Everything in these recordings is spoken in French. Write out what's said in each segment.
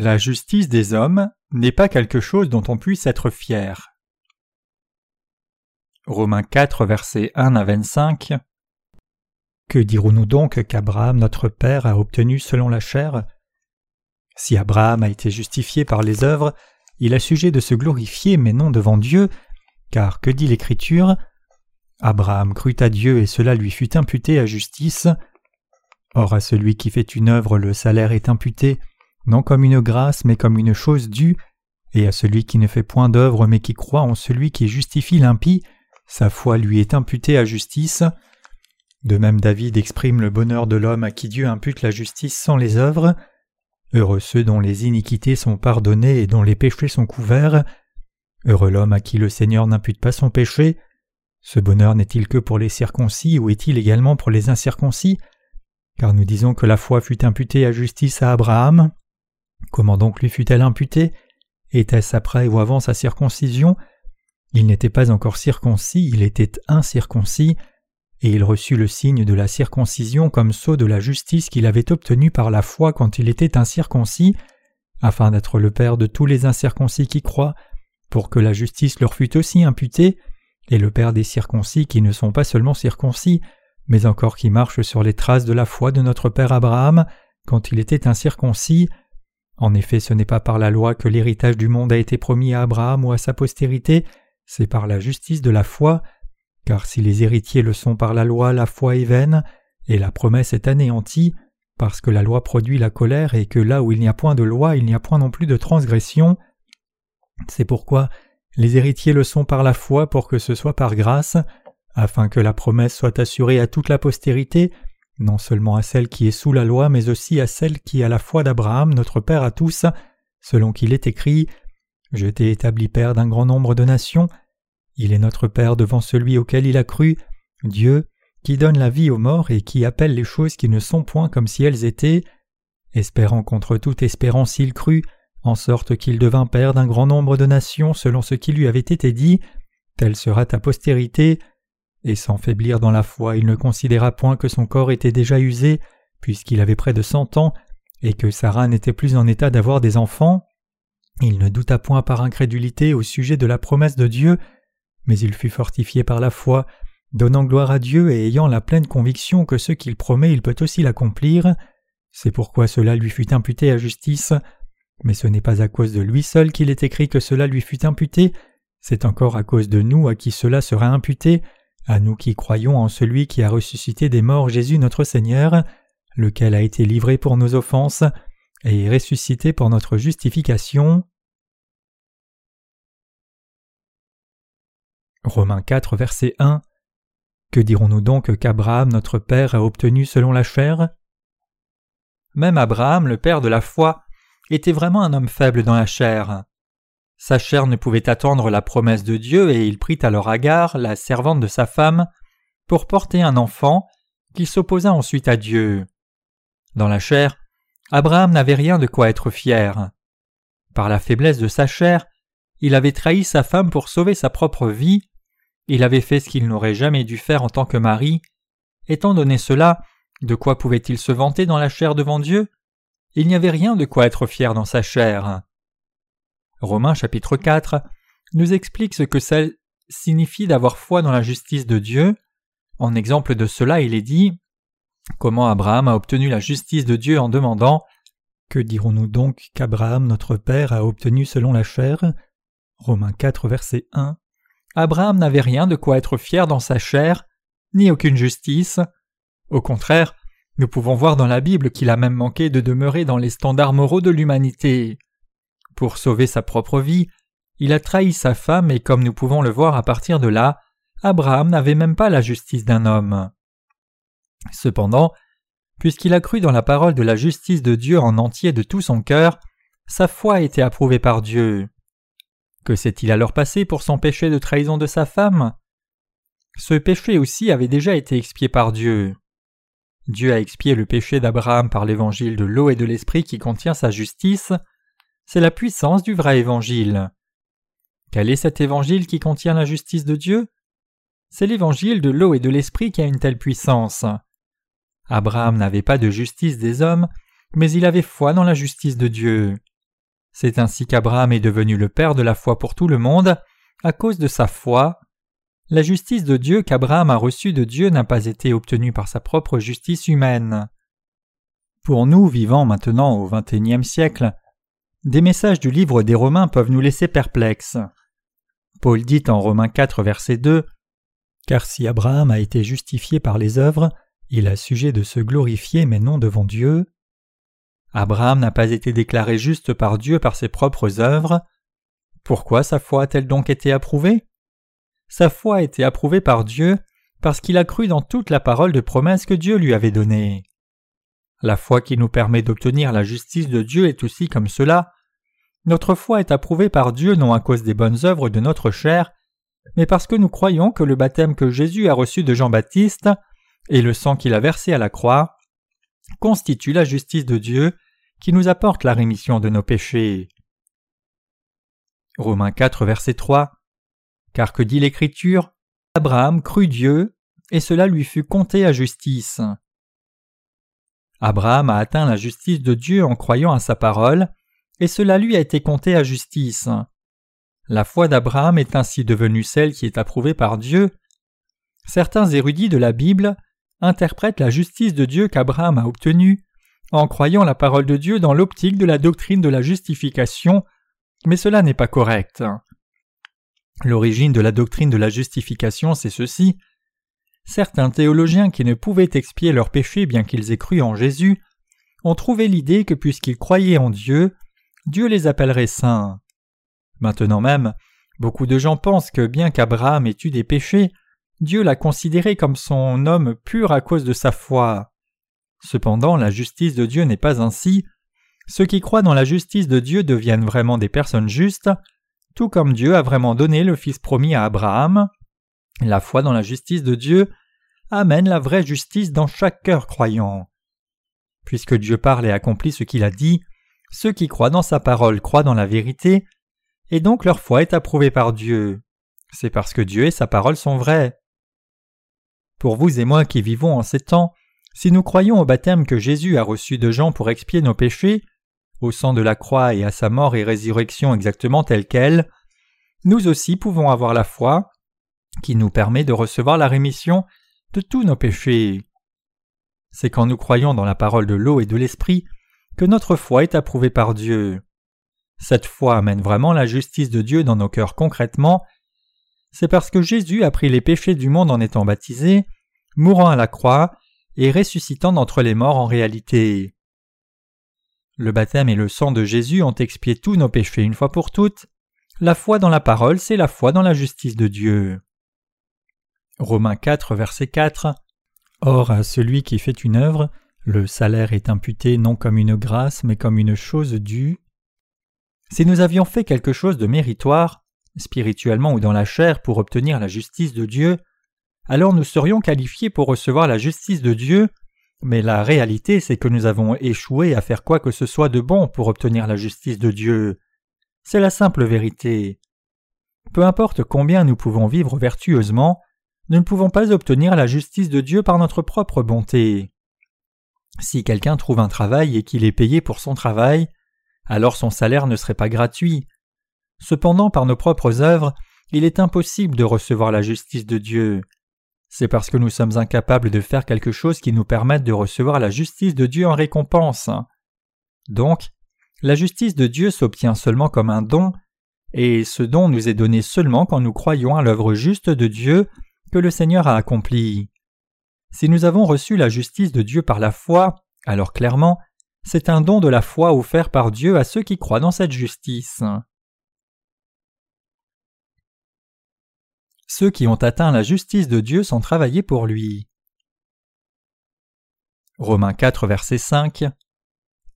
La justice des hommes n'est pas quelque chose dont on puisse être fier. Romains 4, versets 1 à 25. Que dirons-nous donc qu'Abraham notre Père a obtenu selon la chair? Si Abraham a été justifié par les œuvres, il a sujet de se glorifier mais non devant Dieu, car que dit l'Écriture? Abraham crut à Dieu et cela lui fut imputé à justice. Or à celui qui fait une œuvre le salaire est imputé, non comme une grâce mais comme une chose due, et à celui qui ne fait point d'œuvre mais qui croit en celui qui justifie l'impie, sa foi lui est imputée à justice. De même David exprime le bonheur de l'homme à qui Dieu impute la justice sans les œuvres. Heureux ceux dont les iniquités sont pardonnées et dont les péchés sont couverts. Heureux l'homme à qui le Seigneur n'impute pas son péché. Ce bonheur n'est-il que pour les circoncis ou est-il également pour les incirconcis? Car nous disons que la foi fut imputée à justice à Abraham. Comment donc lui fut-elle imputée? Était-ce après ou avant sa circoncision? Il n'était pas encore circoncis, il était incirconcis, et il reçut le signe de la circoncision comme sceau de la justice qu'il avait obtenu par la foi quand il était incirconcis, afin d'être le Père de tous les incirconcis qui croient, pour que la justice leur fût aussi imputée, et le Père des circoncis qui ne sont pas seulement circoncis, mais encore qui marchent sur les traces de la foi de notre Père Abraham quand il était incirconcis. En effet, ce n'est pas par la loi que l'héritage du monde a été promis à Abraham ou à sa postérité, c'est par la justice de la foi, car si les héritiers le sont par la loi, la foi est vaine, et la promesse est anéantie, parce que la loi produit la colère et que là où il n'y a point de loi, il n'y a point non plus de transgression. C'est pourquoi les héritiers le sont par la foi pour que ce soit par grâce, afin que la promesse soit assurée à toute la postérité, non seulement à celle qui est sous la loi, mais aussi à celle qui a la foi d'Abraham, notre Père à tous, selon qu'il est écrit Je t'ai établi Père d'un grand nombre de nations. Il est notre Père devant celui auquel il a cru, Dieu, qui donne la vie aux morts et qui appelle les choses qui ne sont point comme si elles étaient. Espérant contre toute espérance il crut, en sorte qu'il devint père d'un grand nombre de nations selon ce qui lui avait été dit, telle sera ta postérité, et sans faiblir dans la foi il ne considéra point que son corps était déjà usé, puisqu'il avait près de cent ans, et que Sarah n'était plus en état d'avoir des enfants. Il ne douta point par incrédulité au sujet de la promesse de Dieu, mais il fut fortifié par la foi, donnant gloire à Dieu et ayant la pleine conviction que ce qu'il promet il peut aussi l'accomplir. C'est pourquoi cela lui fut imputé à justice. Mais ce n'est pas à cause de lui seul qu'il est écrit que cela lui fut imputé, c'est encore à cause de nous à qui cela sera imputé, à nous qui croyons en celui qui a ressuscité des morts Jésus notre Seigneur, lequel a été livré pour nos offenses et ressuscité pour notre justification. Romains 4, verset 1 Que dirons-nous donc qu'Abraham notre Père a obtenu selon la chair? Même Abraham, le Père de la foi, était vraiment un homme faible dans la chair. Sa chair ne pouvait attendre la promesse de Dieu et il prit alors Agar, la servante de sa femme, pour porter un enfant qui s'opposa ensuite à Dieu. Dans la chair, Abraham n'avait rien de quoi être fier. Par la faiblesse de sa chair, il avait trahi sa femme pour sauver sa propre vie, il avait fait ce qu'il n'aurait jamais dû faire en tant que mari. Étant donné cela, de quoi pouvait-il se vanter dans la chair devant Dieu? Il n'y avait rien de quoi être fier dans sa chair. Romains chapitre 4 nous explique ce que ça signifie d'avoir foi dans la justice de Dieu. En exemple de cela, il est dit Comment Abraham a obtenu la justice de Dieu en demandant Que dirons-nous donc qu'Abraham notre Père a obtenu selon la chair? Romains 4 verset 1 Abraham n'avait rien de quoi être fier dans sa chair, ni aucune justice. Au contraire, nous pouvons voir dans la Bible qu'il a même manqué de demeurer dans les standards moraux de l'humanité. Pour sauver sa propre vie, il a trahi sa femme et comme nous pouvons le voir à partir de là, Abraham n'avait même pas la justice d'un homme. Cependant, puisqu'il a cru dans la parole de la justice de Dieu en entier de tout son cœur, sa foi a été approuvée par Dieu. Que s'est-il alors passé pour son péché de trahison de sa femme? Ce péché aussi avait déjà été expié par Dieu. Dieu a expié le péché d'Abraham par l'évangile de l'eau et de l'esprit qui contient sa justice. C'est la puissance du vrai évangile. Quel est cet évangile qui contient la justice de Dieu? C'est l'évangile de l'eau et de l'esprit qui a une telle puissance. Abraham n'avait pas de justice des hommes, mais il avait foi dans la justice de Dieu. C'est ainsi qu'Abraham est devenu le père de la foi pour tout le monde, à cause de sa foi. La justice de Dieu qu'Abraham a reçue de Dieu n'a pas été obtenue par sa propre justice humaine. Pour nous, vivant maintenant au XXIe siècle, des messages du livre des Romains peuvent nous laisser perplexes. Paul dit en Romains 4, verset 2 Car si Abraham a été justifié par les œuvres, il a sujet de se glorifier mais non devant Dieu. Abraham n'a pas été déclaré juste par Dieu par ses propres œuvres. Pourquoi sa foi a-t-elle donc été approuvée? Sa foi a été approuvée par Dieu parce qu'il a cru dans toute la parole de promesse que Dieu lui avait donnée. La foi qui nous permet d'obtenir la justice de Dieu est aussi comme cela. Notre foi est approuvée par Dieu non à cause des bonnes œuvres de notre chair, mais parce que nous croyons que le baptême que Jésus a reçu de Jean-Baptiste et le sang qu'il a versé à la croix constituent la justice de Dieu qui nous apporte la rémission de nos péchés. Romains 4 verset 3 car que dit l'Écriture Abraham crut Dieu, et cela lui fut compté à justice. Abraham a atteint la justice de Dieu en croyant à sa parole, et cela lui a été compté à justice. La foi d'Abraham est ainsi devenue celle qui est approuvée par Dieu. Certains érudits de la Bible interprètent la justice de Dieu qu'Abraham a obtenue en croyant la parole de Dieu dans l'optique de la doctrine de la justification, mais cela n'est pas correct. L'origine de la doctrine de la justification, c'est ceci. Certains théologiens qui ne pouvaient expier leurs péchés bien qu'ils aient cru en Jésus ont trouvé l'idée que puisqu'ils croyaient en Dieu, Dieu les appellerait saints. Maintenant même, beaucoup de gens pensent que bien qu'Abraham ait eu des péchés, Dieu l'a considéré comme son homme pur à cause de sa foi. Cependant, la justice de Dieu n'est pas ainsi. Ceux qui croient dans la justice de Dieu deviennent vraiment des personnes justes, tout comme Dieu a vraiment donné le Fils promis à Abraham. La foi dans la justice de Dieu amène la vraie justice dans chaque cœur croyant. Puisque Dieu parle et accomplit ce qu'il a dit, ceux qui croient dans sa parole croient dans la vérité, et donc leur foi est approuvée par Dieu. C'est parce que Dieu et sa parole sont vrais. Pour vous et moi qui vivons en ces temps, si nous croyons au baptême que Jésus a reçu de Jean pour expier nos péchés, au sang de la croix et à sa mort et résurrection exactement telle qu'elle, nous aussi pouvons avoir la foi qui nous permet de recevoir la rémission de tous nos péchés. C'est quand nous croyons dans la parole de l'eau et de l'esprit que notre foi est approuvée par Dieu. Cette foi amène vraiment la justice de Dieu dans nos cœurs concrètement. C'est parce que Jésus a pris les péchés du monde en étant baptisé, mourant à la croix et ressuscitant d'entre les morts en réalité. Le baptême et le sang de Jésus ont expié tous nos péchés une fois pour toutes. La foi dans la parole, c'est la foi dans la justice de Dieu. Romains 4, verset 4. Or, à celui qui fait une œuvre, le salaire est imputé non comme une grâce, mais comme une chose due. Si nous avions fait quelque chose de méritoire, spirituellement ou dans la chair, pour obtenir la justice de Dieu, alors nous serions qualifiés pour recevoir la justice de Dieu mais la réalité, c'est que nous avons échoué à faire quoi que ce soit de bon pour obtenir la justice de Dieu. C'est la simple vérité. Peu importe combien nous pouvons vivre vertueusement, nous ne pouvons pas obtenir la justice de Dieu par notre propre bonté. Si quelqu'un trouve un travail et qu'il est payé pour son travail, alors son salaire ne serait pas gratuit. Cependant, par nos propres œuvres, il est impossible de recevoir la justice de Dieu. C'est parce que nous sommes incapables de faire quelque chose qui nous permette de recevoir la justice de Dieu en récompense. Donc, la justice de Dieu s'obtient seulement comme un don, et ce don nous est donné seulement quand nous croyons à l'œuvre juste de Dieu que le Seigneur a accomplie. Si nous avons reçu la justice de Dieu par la foi, alors clairement, c'est un don de la foi offert par Dieu à ceux qui croient dans cette justice. Ceux qui ont atteint la justice de Dieu sont travaillés pour lui. Romains 4, verset 5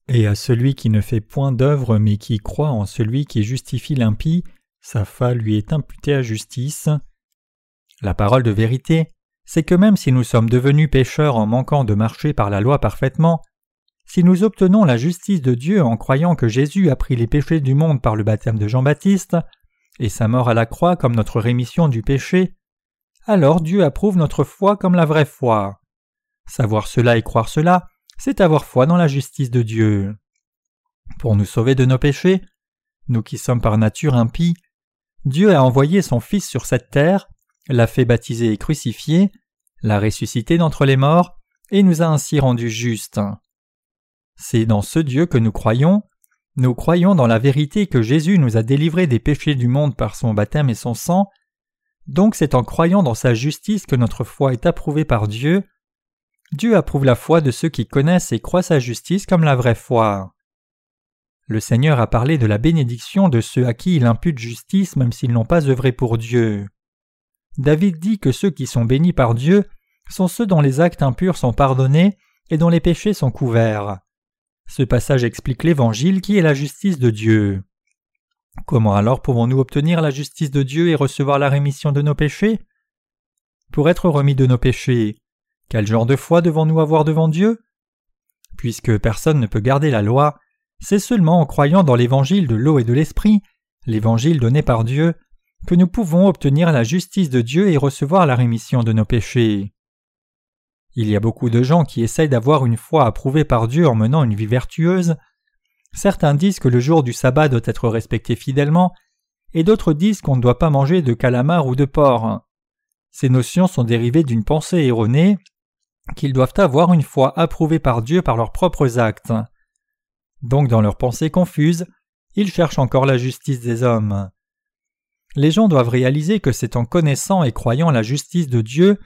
Et à celui qui ne fait point d'œuvre mais qui croit en celui qui justifie l'impie, sa foi lui est imputée à justice. La parole de vérité, c'est que même si nous sommes devenus pécheurs en manquant de marcher par la loi parfaitement, si nous obtenons la justice de Dieu en croyant que Jésus a pris les péchés du monde par le baptême de Jean-Baptiste, et sa mort à la croix comme notre rémission du péché, alors Dieu approuve notre foi comme la vraie foi. Savoir cela et croire cela, c'est avoir foi dans la justice de Dieu. Pour nous sauver de nos péchés, nous qui sommes par nature impies, Dieu a envoyé son Fils sur cette terre, l'a fait baptiser et crucifier, l'a ressuscité d'entre les morts, et nous a ainsi rendus justes. C'est dans ce Dieu que nous croyons, nous croyons dans la vérité que Jésus nous a délivrés des péchés du monde par son baptême et son sang, donc c'est en croyant dans sa justice que notre foi est approuvée par Dieu. Dieu approuve la foi de ceux qui connaissent et croient sa justice comme la vraie foi. Le Seigneur a parlé de la bénédiction de ceux à qui il impute justice même s'ils n'ont pas œuvré pour Dieu. David dit que ceux qui sont bénis par Dieu sont ceux dont les actes impurs sont pardonnés et dont les péchés sont couverts. Ce passage explique l'Évangile qui est la justice de Dieu. Comment alors pouvons-nous obtenir la justice de Dieu et recevoir la rémission de nos péchés? Pour être remis de nos péchés, quel genre de foi devons-nous avoir devant Dieu? Puisque personne ne peut garder la loi, c'est seulement en croyant dans l'évangile de l'eau et de l'esprit, l'évangile donné par Dieu, que nous pouvons obtenir la justice de Dieu et recevoir la rémission de nos péchés. Il y a beaucoup de gens qui essayent d'avoir une foi approuvée par Dieu en menant une vie vertueuse. Certains disent que le jour du sabbat doit être respecté fidèlement, et d'autres disent qu'on ne doit pas manger de calamar ou de porc. Ces notions sont dérivées d'une pensée erronée qu'ils doivent avoir une foi approuvée par Dieu par leurs propres actes. Donc dans leurs pensées confuses, ils cherchent encore la justice des hommes. Les gens doivent réaliser que c'est en connaissant et croyant la justice de Dieu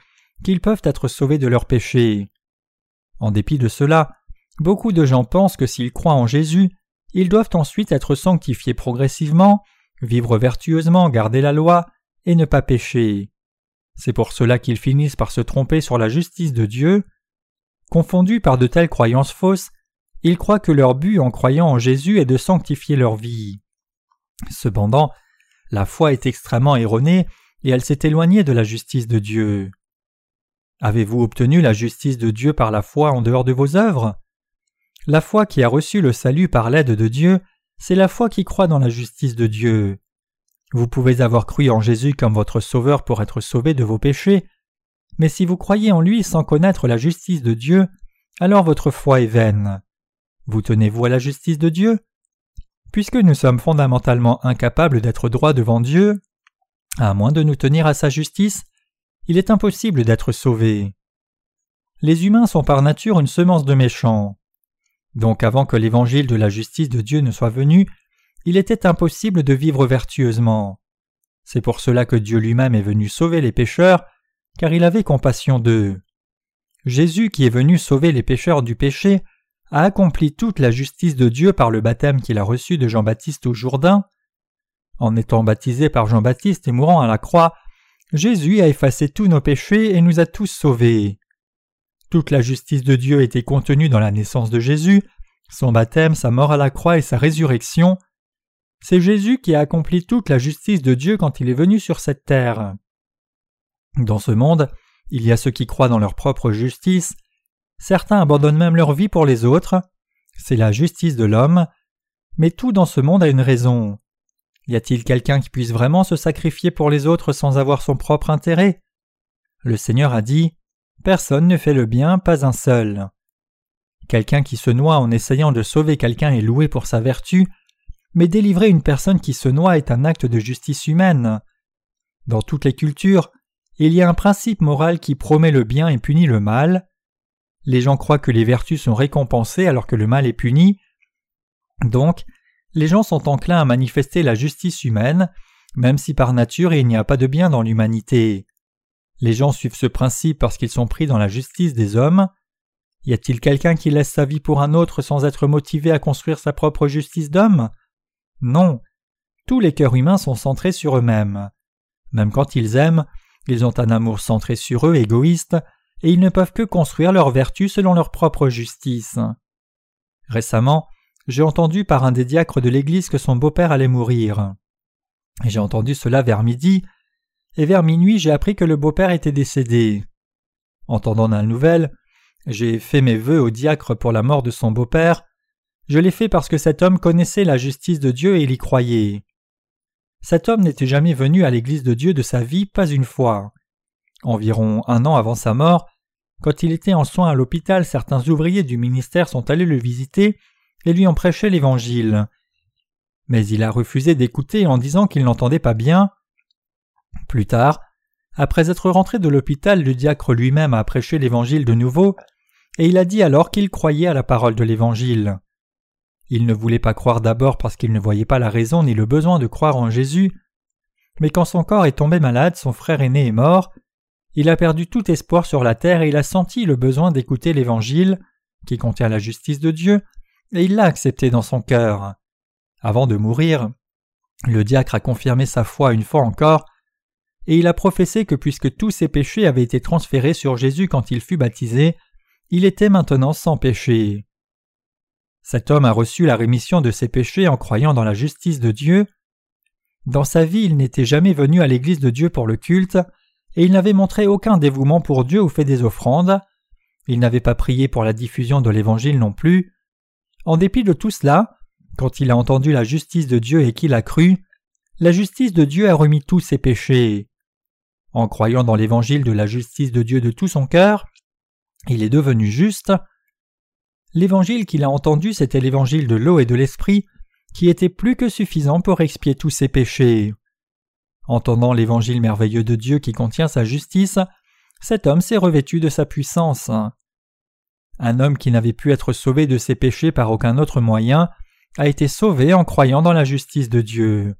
qu'ils peuvent être sauvés de leurs péchés. En dépit de cela, beaucoup de gens pensent que s'ils croient en Jésus, ils doivent ensuite être sanctifiés progressivement, vivre vertueusement, garder la loi, et ne pas pécher. C'est pour cela qu'ils finissent par se tromper sur la justice de Dieu. Confondus par de telles croyances fausses, ils croient que leur but en croyant en Jésus est de sanctifier leur vie. Cependant, la foi est extrêmement erronée et elle s'est éloignée de la justice de Dieu. Avez-vous obtenu la justice de Dieu par la foi en dehors de vos œuvres? La foi qui a reçu le salut par l'aide de Dieu, c'est la foi qui croit dans la justice de Dieu. Vous pouvez avoir cru en Jésus comme votre Sauveur pour être sauvé de vos péchés, mais si vous croyez en lui sans connaître la justice de Dieu, alors votre foi est vaine. Vous tenez-vous à la justice de Dieu? Puisque nous sommes fondamentalement incapables d'être droits devant Dieu, à moins de nous tenir à sa justice, il est impossible d'être sauvés. Les humains sont par nature une semence de méchants. Donc avant que l'évangile de la justice de Dieu ne soit venu, il était impossible de vivre vertueusement. C'est pour cela que Dieu lui-même est venu sauver les pécheurs, car il avait compassion d'eux. Jésus, qui est venu sauver les pécheurs du péché, a accompli toute la justice de Dieu par le baptême qu'il a reçu de Jean-Baptiste au Jourdain. En étant baptisé par Jean-Baptiste et mourant à la croix, Jésus a effacé tous nos péchés et nous a tous sauvés. Toute la justice de Dieu était contenue dans la naissance de Jésus, son baptême, sa mort à la croix et sa résurrection. C'est Jésus qui a accompli toute la justice de Dieu quand il est venu sur cette terre. Dans ce monde, il y a ceux qui croient dans leur propre justice, certains abandonnent même leur vie pour les autres, c'est la justice de l'homme, mais tout dans ce monde a une raison. Y a-t-il quelqu'un qui puisse vraiment se sacrifier pour les autres sans avoir son propre intérêt? Le Seigneur a dit Personne ne fait le bien, pas un seul. Quelqu'un qui se noie en essayant de sauver quelqu'un est loué pour sa vertu, mais délivrer une personne qui se noie est un acte de justice humaine. Dans toutes les cultures, il y a un principe moral qui promet le bien et punit le mal. Les gens croient que les vertus sont récompensées alors que le mal est puni. Donc, les gens sont enclins à manifester la justice humaine, même si par nature il n'y a pas de bien dans l'humanité. Les gens suivent ce principe parce qu'ils sont pris dans la justice des hommes. Y a-t-il quelqu'un qui laisse sa vie pour un autre sans être motivé à construire sa propre justice d'homme? Non. Tous les cœurs humains sont centrés sur eux-mêmes. Même quand ils aiment, ils ont un amour centré sur eux, égoïste, et ils ne peuvent que construire leur vertu selon leur propre justice. Récemment, j'ai entendu par un des diacres de l'église que son beau-père allait mourir. J'ai entendu cela vers midi, et vers minuit j'ai appris que le beau-père était décédé. Entendant la nouvelle, j'ai fait mes vœux au diacre pour la mort de son beau-père. Je l'ai fait parce que cet homme connaissait la justice de Dieu et il y croyait. Cet homme n'était jamais venu à l'église de Dieu de sa vie, pas une fois. Environ un an avant sa mort, quand il était en soins à l'hôpital, certains ouvriers du ministère sont allés le visiter et lui ont prêché l'Évangile. mais il a refusé d'écouter en disant qu'il n'entendait pas bien. Plus tard, après être rentré de l'hôpital, le diacre lui-même a prêché l'Évangile de nouveau, et il a dit alors qu'il croyait à la parole de l'Évangile. Il ne voulait pas croire d'abord parce qu'il ne voyait pas la raison ni le besoin de croire en Jésus, mais quand son corps est tombé malade, son frère aîné est mort, il a perdu tout espoir sur la terre et il a senti le besoin d'écouter l'Évangile, qui contient la justice de Dieu, et il l'a accepté dans son cœur. Avant de mourir, le diacre a confirmé sa foi une fois encore, et il a professé que puisque tous ses péchés avaient été transférés sur Jésus quand il fut baptisé, il était maintenant sans péché. Cet homme a reçu la rémission de ses péchés en croyant dans la justice de Dieu. Dans sa vie, il n'était jamais venu à l'église de Dieu pour le culte, et il n'avait montré aucun dévouement pour Dieu ou fait des offrandes. Il n'avait pas prié pour la diffusion de l'Évangile non plus. En dépit de tout cela, quand il a entendu la justice de Dieu et qu'il a cru, la justice de Dieu a remis tous ses péchés. En croyant dans l'évangile de la justice de Dieu de tout son cœur, il est devenu juste. L'évangile qu'il a entendu, c'était l'évangile de l'eau et de l'esprit, qui était plus que suffisant pour expier tous ses péchés. Entendant l'évangile merveilleux de Dieu qui contient sa justice, cet homme s'est revêtu de sa puissance. Un homme qui n'avait pu être sauvé de ses péchés par aucun autre moyen a été sauvé en croyant dans la justice de Dieu.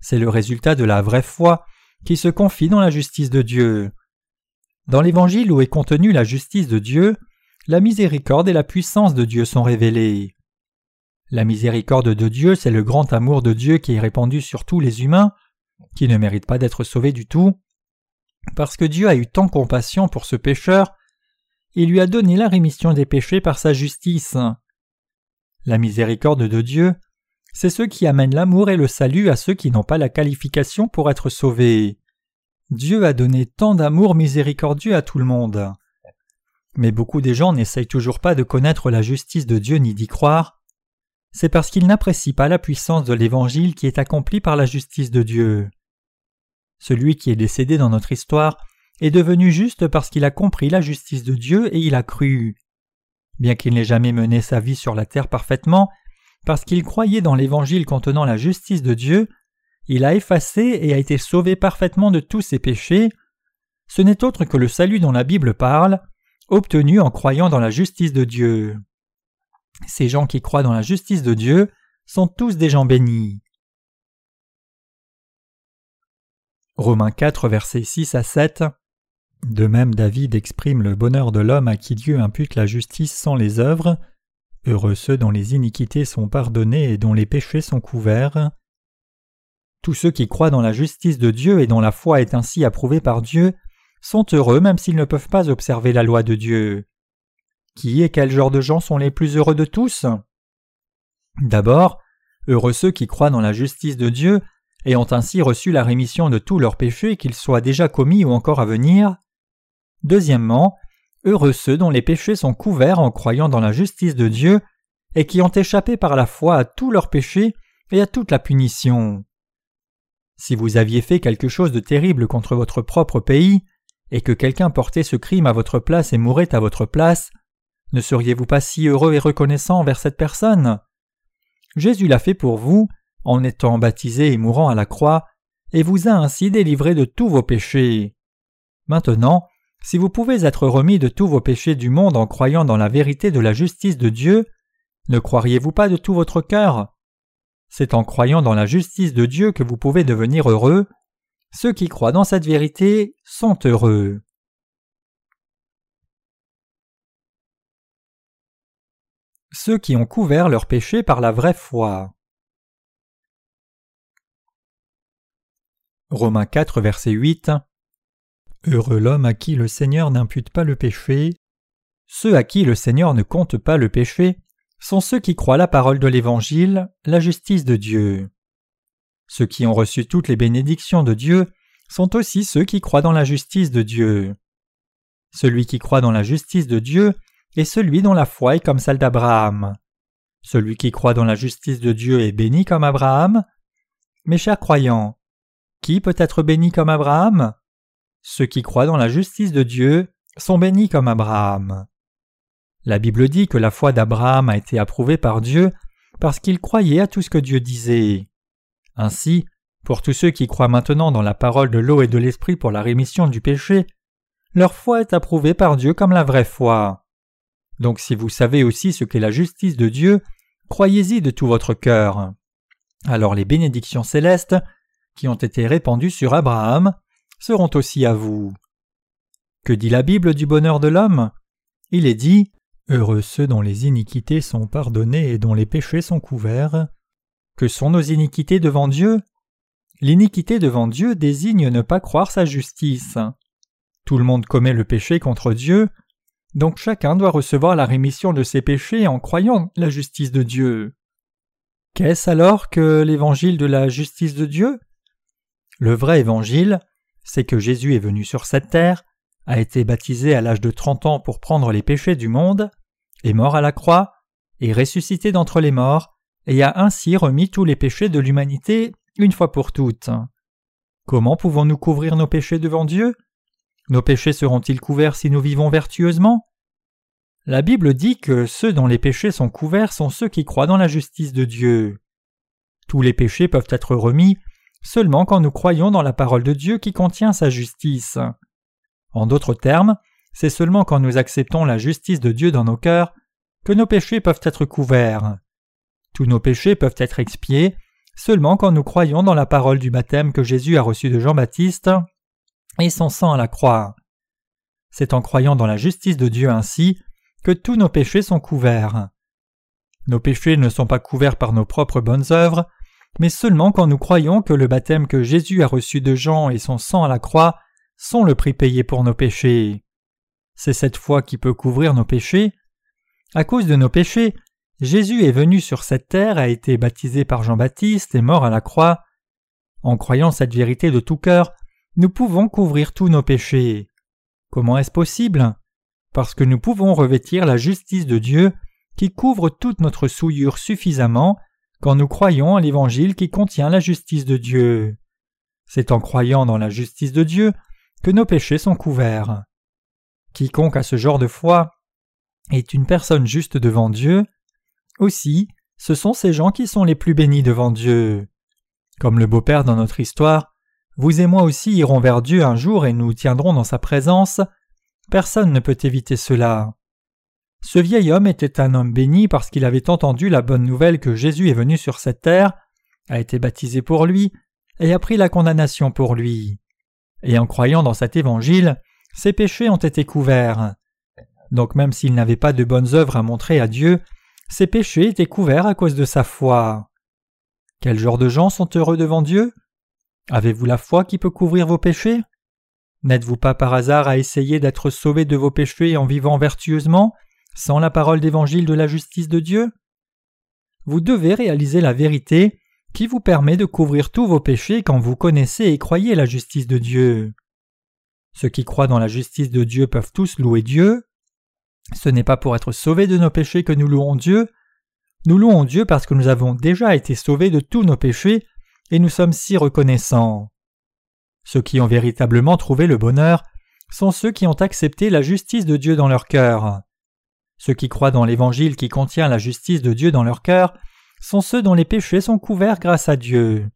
C'est le résultat de la vraie foi qui se confie dans la justice de Dieu. Dans l'Évangile où est contenue la justice de Dieu, la miséricorde et la puissance de Dieu sont révélées. La miséricorde de Dieu, c'est le grand amour de Dieu qui est répandu sur tous les humains, qui ne méritent pas d'être sauvés du tout. Parce que Dieu a eu tant compassion pour ce pécheur, il lui a donné la rémission des péchés par sa justice. La miséricorde de Dieu, c'est ce qui amène l'amour et le salut à ceux qui n'ont pas la qualification pour être sauvés. Dieu a donné tant d'amour miséricordieux à tout le monde. Mais beaucoup des gens n'essayent toujours pas de connaître la justice de Dieu ni d'y croire. C'est parce qu'ils n'apprécient pas la puissance de l'Évangile qui est accomplie par la justice de Dieu. Celui qui est décédé dans notre histoire est devenu juste parce qu'il a compris la justice de Dieu et il a cru. Bien qu'il n'ait jamais mené sa vie sur la terre parfaitement, parce qu'il croyait dans l'Évangile contenant la justice de Dieu, il a effacé et a été sauvé parfaitement de tous ses péchés. Ce n'est autre que le salut dont la Bible parle, obtenu en croyant dans la justice de Dieu. Ces gens qui croient dans la justice de Dieu sont tous des gens bénis. Romains 4, versets 6 à 7 de même David exprime le bonheur de l'homme à qui Dieu impute la justice sans les œuvres. Heureux ceux dont les iniquités sont pardonnées et dont les péchés sont couverts. Tous ceux qui croient dans la justice de Dieu et dont la foi est ainsi approuvée par Dieu sont heureux même s'ils ne peuvent pas observer la loi de Dieu. Qui et quel genre de gens sont les plus heureux de tous? D'abord, heureux ceux qui croient dans la justice de Dieu et ont ainsi reçu la rémission de tous leurs péchés, qu'ils soient déjà commis ou encore à venir. Deuxièmement, heureux ceux dont les péchés sont couverts en croyant dans la justice de Dieu et qui ont échappé par la foi à tous leurs péchés et à toute la punition. Si vous aviez fait quelque chose de terrible contre votre propre pays, et que quelqu'un portait ce crime à votre place et mourait à votre place, ne seriez-vous pas si heureux et reconnaissant envers cette personne? Jésus l'a fait pour vous, en étant baptisé et mourant à la croix, et vous a ainsi délivré de tous vos péchés. Maintenant, si vous pouvez être remis de tous vos péchés du monde en croyant dans la vérité de la justice de Dieu, ne croiriez-vous pas de tout votre cœur? C'est en croyant dans la justice de Dieu que vous pouvez devenir heureux. Ceux qui croient dans cette vérité sont heureux. Ceux qui ont couvert leurs péchés par la vraie foi. Romains 4, verset 8 Heureux l'homme à qui le Seigneur n'impute pas le péché. Ceux à qui le Seigneur ne compte pas le péché sont ceux qui croient la parole de l'Évangile, la justice de Dieu. Ceux qui ont reçu toutes les bénédictions de Dieu sont aussi ceux qui croient dans la justice de Dieu. Celui qui croit dans la justice de Dieu est celui dont la foi est comme celle d'Abraham. Celui qui croit dans la justice de Dieu est béni comme Abraham. Mes chers croyants, qui peut être béni comme Abraham? Ceux qui croient dans la justice de Dieu sont bénis comme Abraham. La Bible dit que la foi d'Abraham a été approuvée par Dieu parce qu'ils croyaient à tout ce que Dieu disait. Ainsi, pour tous ceux qui croient maintenant dans la parole de l'eau et de l'esprit pour la rémission du péché, leur foi est approuvée par Dieu comme la vraie foi. Donc si vous savez aussi ce qu'est la justice de Dieu, croyez-y de tout votre cœur. Alors les bénédictions célestes, qui ont été répandues sur Abraham, seront aussi à vous. Que dit la Bible du bonheur de l'homme? Il est dit Heureux ceux dont les iniquités sont pardonnées et dont les péchés sont couverts. Que sont nos iniquités devant Dieu? L'iniquité devant Dieu désigne ne pas croire sa justice. Tout le monde commet le péché contre Dieu, donc chacun doit recevoir la rémission de ses péchés en croyant la justice de Dieu. Qu'est-ce alors que l'évangile de la justice de Dieu? Le vrai évangile, c'est que Jésus est venu sur cette terre, a été baptisé à l'âge de trente ans pour prendre les péchés du monde, est mort à la croix, est ressuscité d'entre les morts, et a ainsi remis tous les péchés de l'humanité une fois pour toutes. Comment pouvons-nous couvrir nos péchés devant Dieu? Nos péchés seront-ils couverts si nous vivons vertueusement? La Bible dit que ceux dont les péchés sont couverts sont ceux qui croient dans la justice de Dieu. Tous les péchés peuvent être remis seulement quand nous croyons dans la parole de Dieu qui contient sa justice. En d'autres termes, c'est seulement quand nous acceptons la justice de Dieu dans nos cœurs que nos péchés peuvent être couverts. Tous nos péchés peuvent être expiés seulement quand nous croyons dans la parole du baptême que Jésus a reçu de Jean-Baptiste et son sang à la croix. C'est en croyant dans la justice de Dieu ainsi que tous nos péchés sont couverts. Nos péchés ne sont pas couverts par nos propres bonnes œuvres, mais seulement quand nous croyons que le baptême que Jésus a reçu de Jean et son sang à la croix sont le prix payé pour nos péchés. C'est cette foi qui peut couvrir nos péchés. À cause de nos péchés, Jésus est venu sur cette terre, a été baptisé par Jean-Baptiste et mort à la croix. En croyant cette vérité de tout cœur, nous pouvons couvrir tous nos péchés. Comment est-ce possible? Parce que nous pouvons revêtir la justice de Dieu qui couvre toute notre souillure suffisamment quand nous croyons à l'Évangile qui contient la justice de Dieu. C'est en croyant dans la justice de Dieu que nos péchés sont couverts. Quiconque a ce genre de foi est une personne juste devant Dieu, aussi, ce sont ces gens qui sont les plus bénis devant Dieu. Comme le beau-père dans notre histoire, vous et moi aussi irons vers Dieu un jour et nous tiendrons dans sa présence. Personne ne peut éviter cela. Ce vieil homme était un homme béni parce qu'il avait entendu la bonne nouvelle que Jésus est venu sur cette terre, a été baptisé pour lui, et a pris la condamnation pour lui. Et en croyant dans cet évangile, ses péchés ont été couverts. Donc même s'il n'avait pas de bonnes œuvres à montrer à Dieu, ses péchés étaient couverts à cause de sa foi. Quel genre de gens sont heureux devant Dieu? Avez-vous la foi qui peut couvrir vos péchés? N'êtes-vous pas par hasard à essayer d'être sauvé de vos péchés en vivant vertueusement, sans la parole d'évangile de la justice de Dieu? Vous devez réaliser la vérité qui vous permet de couvrir tous vos péchés quand vous connaissez et croyez la justice de Dieu. Ceux qui croient dans la justice de Dieu peuvent tous louer Dieu, ce n'est pas pour être sauvés de nos péchés que nous louons Dieu. Nous louons Dieu parce que nous avons déjà été sauvés de tous nos péchés et nous sommes si reconnaissants. Ceux qui ont véritablement trouvé le bonheur sont ceux qui ont accepté la justice de Dieu dans leur cœur. Ceux qui croient dans l'Évangile qui contient la justice de Dieu dans leur cœur sont ceux dont les péchés sont couverts grâce à Dieu.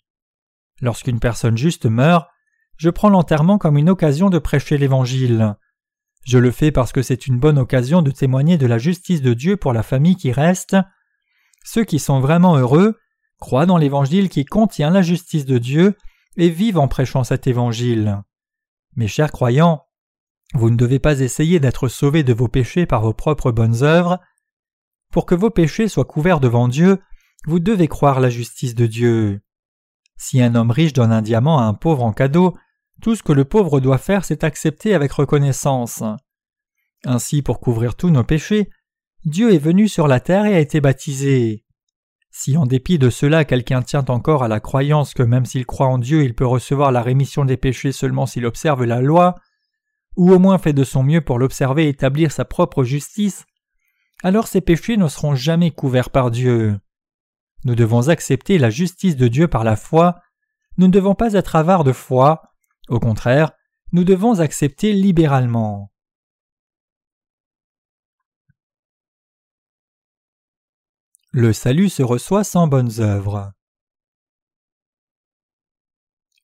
Lorsqu'une personne juste meurt, je prends l'enterrement comme une occasion de prêcher l'Évangile. Je le fais parce que c'est une bonne occasion de témoigner de la justice de Dieu pour la famille qui reste. Ceux qui sont vraiment heureux croient dans l'Évangile qui contient la justice de Dieu et vivent en prêchant cet Évangile. Mes chers croyants, vous ne devez pas essayer d'être sauvés de vos péchés par vos propres bonnes œuvres. Pour que vos péchés soient couverts devant Dieu, vous devez croire la justice de Dieu. Si un homme riche donne un diamant à un pauvre en cadeau, tout ce que le pauvre doit faire, c'est accepter avec reconnaissance. Ainsi, pour couvrir tous nos péchés, Dieu est venu sur la terre et a été baptisé. Si en dépit de cela quelqu'un tient encore à la croyance que même s'il croit en Dieu il peut recevoir la rémission des péchés seulement s'il observe la loi, ou au moins fait de son mieux pour l'observer et établir sa propre justice, alors ses péchés ne seront jamais couverts par Dieu. Nous devons accepter la justice de Dieu par la foi, nous ne devons pas être avares de foi, au contraire, nous devons accepter libéralement. Le salut se reçoit sans bonnes œuvres.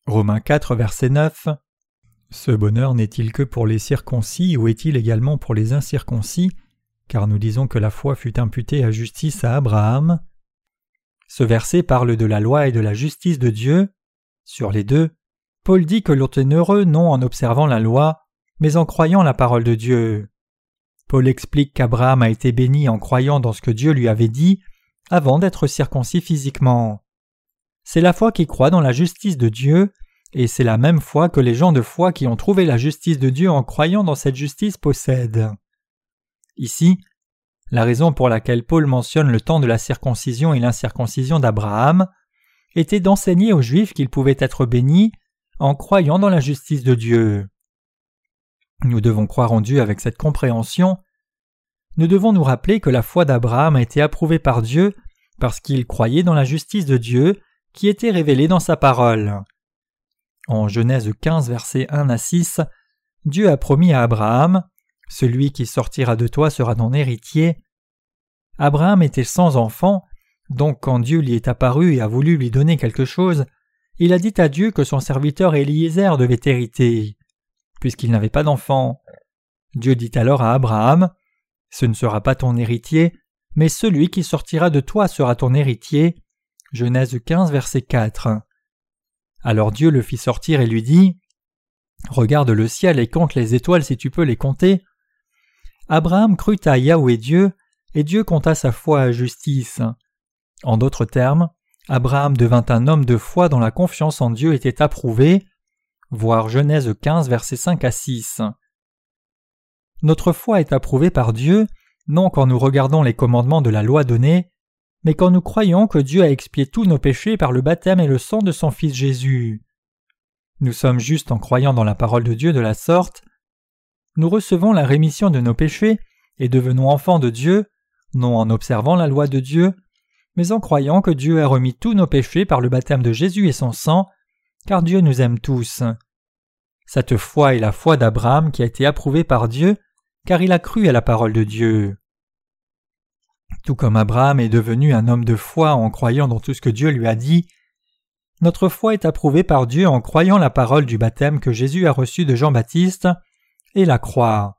Romains 4, verset 9 Ce bonheur n'est-il que pour les circoncis ou est-il également pour les incirconcis? Car nous disons que la foi fut imputée à justice à Abraham. Ce verset parle de la loi et de la justice de Dieu. Sur les deux, Paul dit que l'on est heureux non en observant la loi, mais en croyant la parole de Dieu. Paul explique qu'Abraham a été béni en croyant dans ce que Dieu lui avait dit avant d'être circoncis physiquement. C'est la foi qui croit dans la justice de Dieu, et c'est la même foi que les gens de foi qui ont trouvé la justice de Dieu en croyant dans cette justice possèdent. Ici, la raison pour laquelle Paul mentionne le temps de la circoncision et l'incirconcision d'Abraham était d'enseigner aux Juifs qu'ils pouvaient être bénis en croyant dans la justice de Dieu. Nous devons croire en Dieu avec cette compréhension nous devons nous rappeler que la foi d'Abraham a été approuvée par Dieu parce qu'il croyait dans la justice de Dieu qui était révélée dans sa parole. En Genèse 15, versets 1 à 6, Dieu a promis à Abraham Celui qui sortira de toi sera ton héritier. Abraham était sans enfant, donc quand Dieu lui est apparu et a voulu lui donner quelque chose, il a dit à Dieu que son serviteur Eliezer devait hériter, puisqu'il n'avait pas d'enfant. Dieu dit alors à Abraham ce ne sera pas ton héritier, mais celui qui sortira de toi sera ton héritier. Genèse 15, verset 4. Alors Dieu le fit sortir et lui dit Regarde le ciel et compte les étoiles si tu peux les compter. Abraham crut à Yahweh Dieu, et Dieu compta sa foi à justice. En d'autres termes, Abraham devint un homme de foi dont la confiance en Dieu était approuvée. Voir Genèse 15, verset 5 à 6. Notre foi est approuvée par Dieu, non quand nous regardons les commandements de la loi donnée, mais quand nous croyons que Dieu a expié tous nos péchés par le baptême et le sang de son Fils Jésus. Nous sommes justes en croyant dans la parole de Dieu de la sorte. Nous recevons la rémission de nos péchés et devenons enfants de Dieu, non en observant la loi de Dieu, mais en croyant que Dieu a remis tous nos péchés par le baptême de Jésus et son sang, car Dieu nous aime tous. Cette foi est la foi d'Abraham qui a été approuvée par Dieu car il a cru à la parole de Dieu. Tout comme Abraham est devenu un homme de foi en croyant dans tout ce que Dieu lui a dit, notre foi est approuvée par Dieu en croyant la parole du baptême que Jésus a reçu de Jean-Baptiste et la croire.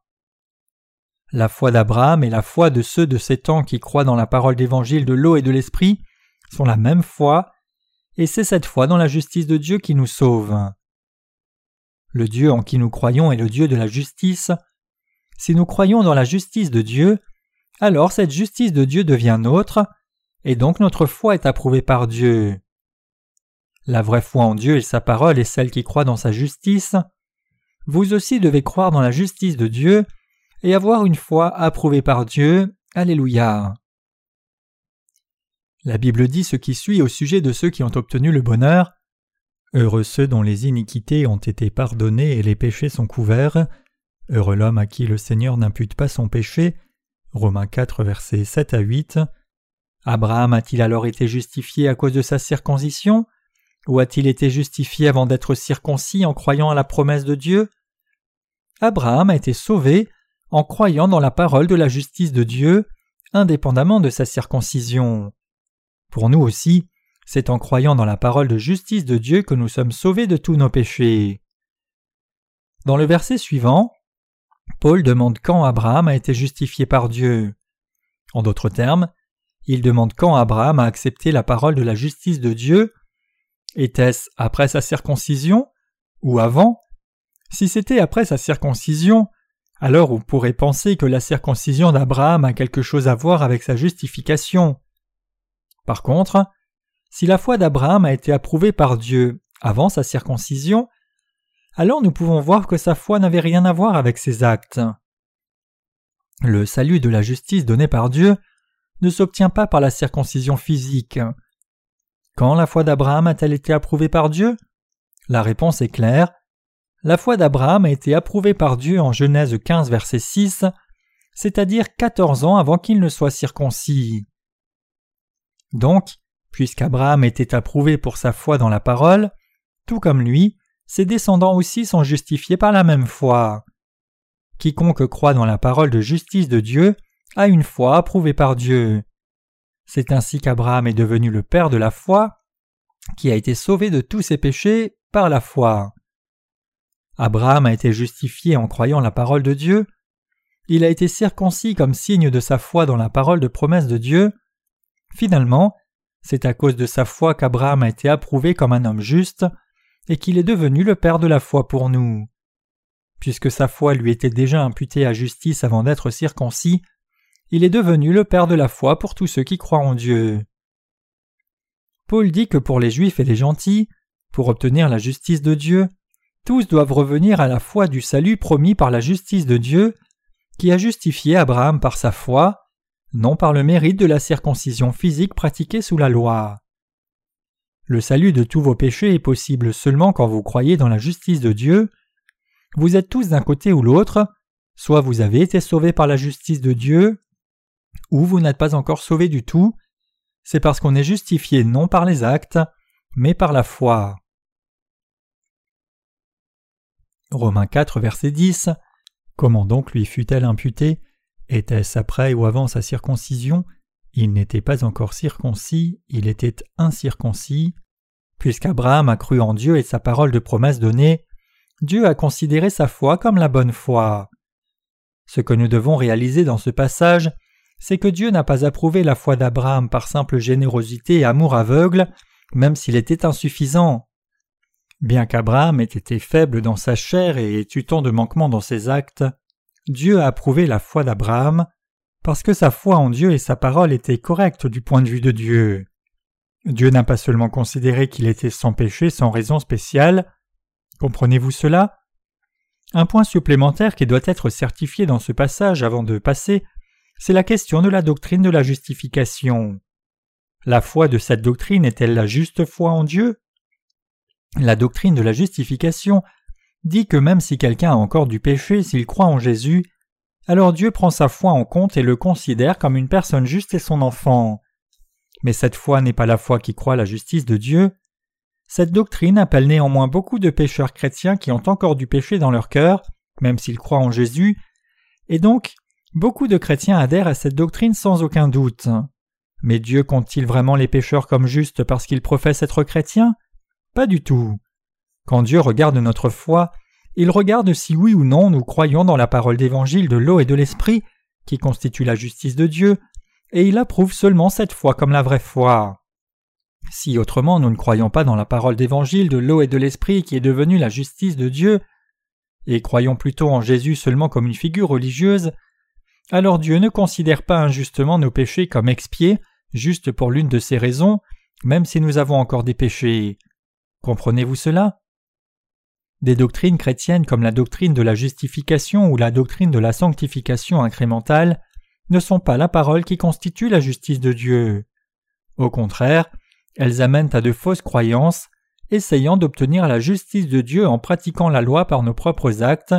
La foi d'Abraham et la foi de ceux de ces temps qui croient dans la parole d'évangile de l'eau et de l'esprit sont la même foi, et c'est cette foi dans la justice de Dieu qui nous sauve. Le Dieu en qui nous croyons est le Dieu de la justice, si nous croyons dans la justice de Dieu, alors cette justice de Dieu devient nôtre, et donc notre foi est approuvée par Dieu. La vraie foi en Dieu et sa parole est celle qui croit dans sa justice. Vous aussi devez croire dans la justice de Dieu et avoir une foi approuvée par Dieu. Alléluia. La Bible dit ce qui suit au sujet de ceux qui ont obtenu le bonheur. Heureux ceux dont les iniquités ont été pardonnées et les péchés sont couverts. Heureux l'homme à qui le Seigneur n'impute pas son péché. Romains 4, versets 7 à 8. Abraham a-t-il alors été justifié à cause de sa circoncision? Ou a-t-il été justifié avant d'être circoncis en croyant à la promesse de Dieu? Abraham a été sauvé en croyant dans la parole de la justice de Dieu, indépendamment de sa circoncision. Pour nous aussi, c'est en croyant dans la parole de justice de Dieu que nous sommes sauvés de tous nos péchés. Dans le verset suivant, Paul demande quand Abraham a été justifié par Dieu. En d'autres termes, il demande quand Abraham a accepté la parole de la justice de Dieu. Était-ce après sa circoncision ou avant? Si c'était après sa circoncision, alors on pourrait penser que la circoncision d'Abraham a quelque chose à voir avec sa justification. Par contre, si la foi d'Abraham a été approuvée par Dieu avant sa circoncision, alors nous pouvons voir que sa foi n'avait rien à voir avec ses actes. Le salut de la justice donné par Dieu ne s'obtient pas par la circoncision physique. Quand la foi d'Abraham a-t-elle été approuvée par Dieu? La réponse est claire. La foi d'Abraham a été approuvée par Dieu en Genèse 15 verset 6, c'est-à-dire quatorze ans avant qu'il ne soit circoncis. Donc, puisqu'Abraham était approuvé pour sa foi dans la parole, tout comme lui, ses descendants aussi sont justifiés par la même foi. Quiconque croit dans la parole de justice de Dieu a une foi approuvée par Dieu. C'est ainsi qu'Abraham est devenu le père de la foi, qui a été sauvé de tous ses péchés par la foi. Abraham a été justifié en croyant la parole de Dieu, il a été circoncis comme signe de sa foi dans la parole de promesse de Dieu. Finalement, c'est à cause de sa foi qu'Abraham a été approuvé comme un homme juste, et qu'il est devenu le Père de la foi pour nous. Puisque sa foi lui était déjà imputée à justice avant d'être circoncis, il est devenu le Père de la foi pour tous ceux qui croient en Dieu. Paul dit que pour les Juifs et les gentils, pour obtenir la justice de Dieu, tous doivent revenir à la foi du salut promis par la justice de Dieu, qui a justifié Abraham par sa foi, non par le mérite de la circoncision physique pratiquée sous la loi. Le salut de tous vos péchés est possible seulement quand vous croyez dans la justice de Dieu. Vous êtes tous d'un côté ou l'autre, soit vous avez été sauvés par la justice de Dieu, ou vous n'êtes pas encore sauvés du tout. C'est parce qu'on est justifié non par les actes, mais par la foi. Romains 4, verset 10 Comment donc lui fut-elle imputée? Était-ce après ou avant sa circoncision? Il n'était pas encore circoncis, il était incirconcis. Puisqu'Abraham a cru en Dieu et sa parole de promesse donnée, Dieu a considéré sa foi comme la bonne foi. Ce que nous devons réaliser dans ce passage, c'est que Dieu n'a pas approuvé la foi d'Abraham par simple générosité et amour aveugle, même s'il était insuffisant. Bien qu'Abraham ait été faible dans sa chair et ait eu tant de manquements dans ses actes, Dieu a approuvé la foi d'Abraham parce que sa foi en Dieu et sa parole étaient correctes du point de vue de Dieu. Dieu n'a pas seulement considéré qu'il était sans péché sans raison spéciale. Comprenez-vous cela? Un point supplémentaire qui doit être certifié dans ce passage avant de passer, c'est la question de la doctrine de la justification. La foi de cette doctrine est-elle la juste foi en Dieu? La doctrine de la justification dit que même si quelqu'un a encore du péché s'il croit en Jésus, alors Dieu prend sa foi en compte et le considère comme une personne juste et son enfant. Mais cette foi n'est pas la foi qui croit la justice de Dieu. Cette doctrine appelle néanmoins beaucoup de pécheurs chrétiens qui ont encore du péché dans leur cœur, même s'ils croient en Jésus, et donc beaucoup de chrétiens adhèrent à cette doctrine sans aucun doute. Mais Dieu compte-t-il vraiment les pécheurs comme justes parce qu'ils professent être chrétiens? Pas du tout. Quand Dieu regarde notre foi, il regarde si oui ou non nous croyons dans la parole d'évangile de l'eau et de l'esprit, qui constitue la justice de Dieu, et il approuve seulement cette foi comme la vraie foi. Si autrement nous ne croyons pas dans la parole d'évangile de l'eau et de l'esprit qui est devenue la justice de Dieu, et croyons plutôt en Jésus seulement comme une figure religieuse, alors Dieu ne considère pas injustement nos péchés comme expiés, juste pour l'une de ces raisons, même si nous avons encore des péchés. Comprenez-vous cela? Des doctrines chrétiennes comme la doctrine de la justification ou la doctrine de la sanctification incrémentale ne sont pas la parole qui constitue la justice de Dieu. Au contraire, elles amènent à de fausses croyances, essayant d'obtenir la justice de Dieu en pratiquant la loi par nos propres actes,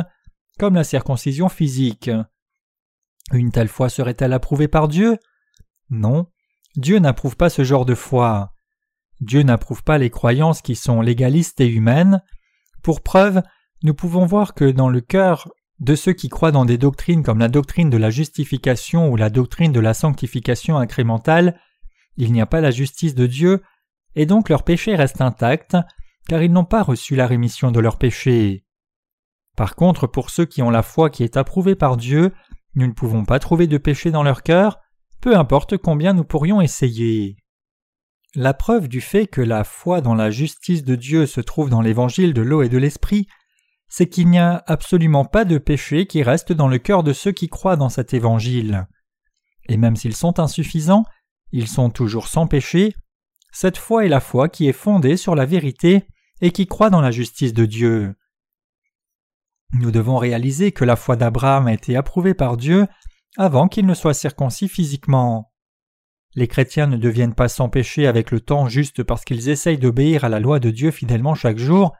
comme la circoncision physique. Une telle foi serait-elle approuvée par Dieu? Non, Dieu n'approuve pas ce genre de foi. Dieu n'approuve pas les croyances qui sont légalistes et humaines. Pour preuve, nous pouvons voir que dans le cœur de ceux qui croient dans des doctrines comme la doctrine de la justification ou la doctrine de la sanctification incrémentale, il n'y a pas la justice de Dieu, et donc leur péché reste intact, car ils n'ont pas reçu la rémission de leurs péchés. Par contre, pour ceux qui ont la foi qui est approuvée par Dieu, nous ne pouvons pas trouver de péché dans leur cœur, peu importe combien nous pourrions essayer. La preuve du fait que la foi dans la justice de Dieu se trouve dans l'évangile de l'eau et de l'esprit, c'est qu'il n'y a absolument pas de péché qui reste dans le cœur de ceux qui croient dans cet évangile. Et même s'ils sont insuffisants, ils sont toujours sans péché. Cette foi est la foi qui est fondée sur la vérité et qui croit dans la justice de Dieu. Nous devons réaliser que la foi d'Abraham a été approuvée par Dieu avant qu'il ne soit circoncis physiquement. Les chrétiens ne deviennent pas sans péché avec le temps juste parce qu'ils essayent d'obéir à la loi de Dieu fidèlement chaque jour,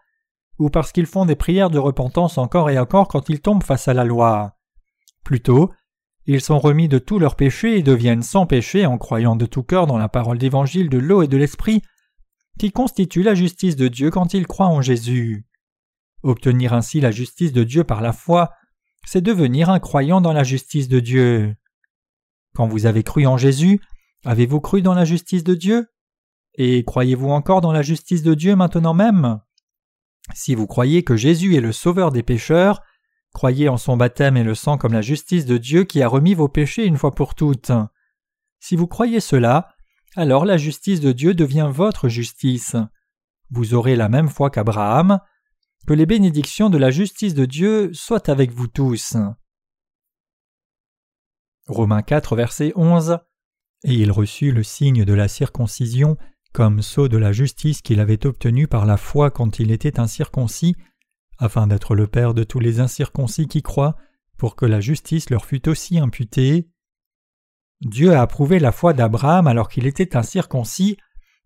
ou parce qu'ils font des prières de repentance encore et encore quand ils tombent face à la loi. Plutôt, ils sont remis de tous leurs péchés et deviennent sans péché en croyant de tout cœur dans la parole d'évangile de l'eau et de l'esprit, qui constitue la justice de Dieu quand ils croient en Jésus. Obtenir ainsi la justice de Dieu par la foi, c'est devenir un croyant dans la justice de Dieu. Quand vous avez cru en Jésus, Avez-vous cru dans la justice de Dieu? Et croyez-vous encore dans la justice de Dieu maintenant même? Si vous croyez que Jésus est le sauveur des pécheurs, croyez en son baptême et le sang comme la justice de Dieu qui a remis vos péchés une fois pour toutes. Si vous croyez cela, alors la justice de Dieu devient votre justice. Vous aurez la même foi qu'Abraham. Que les bénédictions de la justice de Dieu soient avec vous tous. Romains 4, verset 11 Et il reçut le signe de la circoncision comme sceau de la justice qu'il avait obtenu par la foi quand il était incirconcis, afin d'être le Père de tous les incirconcis qui croient, pour que la justice leur fût aussi imputée. Dieu a approuvé la foi d'Abraham alors qu'il était incirconcis,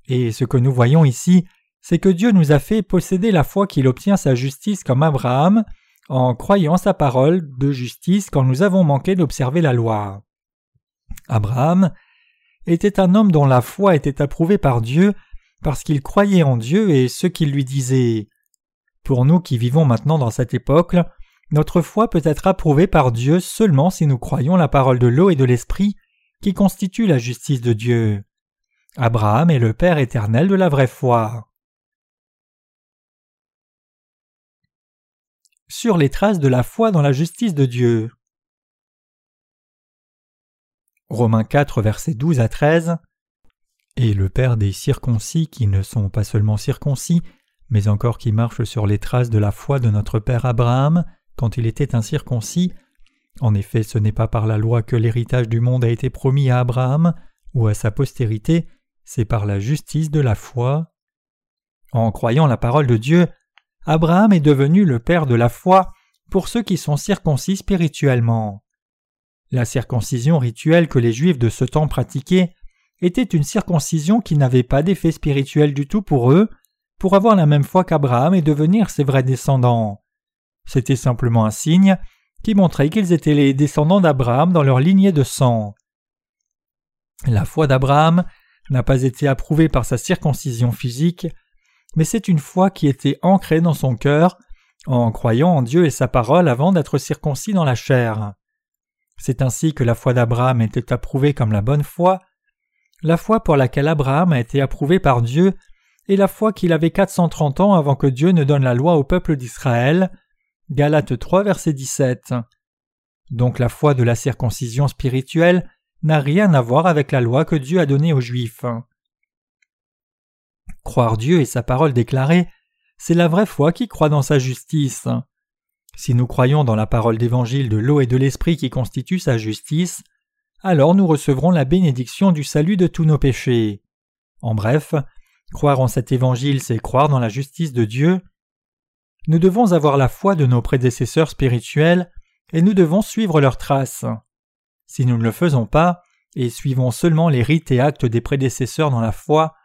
et ce que nous voyons ici, c'est que Dieu nous a fait posséder la foi qu'il obtient sa justice comme Abraham, en croyant sa parole de justice quand nous avons manqué d'observer la loi. Abraham était un homme dont la foi était approuvée par Dieu parce qu'il croyait en Dieu et ce qu'il lui disait. Pour nous qui vivons maintenant dans cette époque, notre foi peut être approuvée par Dieu seulement si nous croyons la parole de l'eau et de l'esprit qui constitue la justice de Dieu. Abraham est le Père éternel de la vraie foi. sur les traces de la foi dans la justice de Dieu. Romains 4, versets 12 à 13. Et le Père des circoncis qui ne sont pas seulement circoncis, mais encore qui marchent sur les traces de la foi de notre Père Abraham quand il était incirconcis. En effet, ce n'est pas par la loi que l'héritage du monde a été promis à Abraham ou à sa postérité, c'est par la justice de la foi. En croyant la parole de Dieu, Abraham est devenu le père de la foi pour ceux qui sont circoncis spirituellement. La circoncision rituelle que les Juifs de ce temps pratiquaient était une circoncision qui n'avait pas d'effet spirituel du tout pour eux, pour avoir la même foi qu'Abraham et devenir ses vrais descendants. C'était simplement un signe qui montrait qu'ils étaient les descendants d'Abraham dans leur lignée de sang. La foi d'Abraham n'a pas été approuvée par sa circoncision physique, mais c'est une foi qui était ancrée dans son cœur, en croyant en Dieu et sa parole avant d'être circoncis dans la chair. C'est ainsi que la foi d'Abraham était approuvée comme la bonne foi, la foi pour laquelle Abraham a été approuvé par Dieu et la foi qu'il avait 430 ans avant que Dieu ne donne la loi au peuple d'Israël. Galates 3 verset 17. Donc la foi de la circoncision spirituelle n'a rien à voir avec la loi que Dieu a donnée aux Juifs. Croire Dieu et sa parole déclarée, c'est la vraie foi qui croit dans sa justice. Si nous croyons dans la parole d'évangile de l'eau et de l'esprit qui constitue sa justice, alors nous recevrons la bénédiction du salut de tous nos péchés. En bref, croire en cet évangile, c'est croire dans la justice de Dieu. Nous devons avoir la foi de nos prédécesseurs spirituels et nous devons suivre leurs traces. Si nous ne le faisons pas, et suivons seulement les rites et actes des prédécesseurs dans la foi,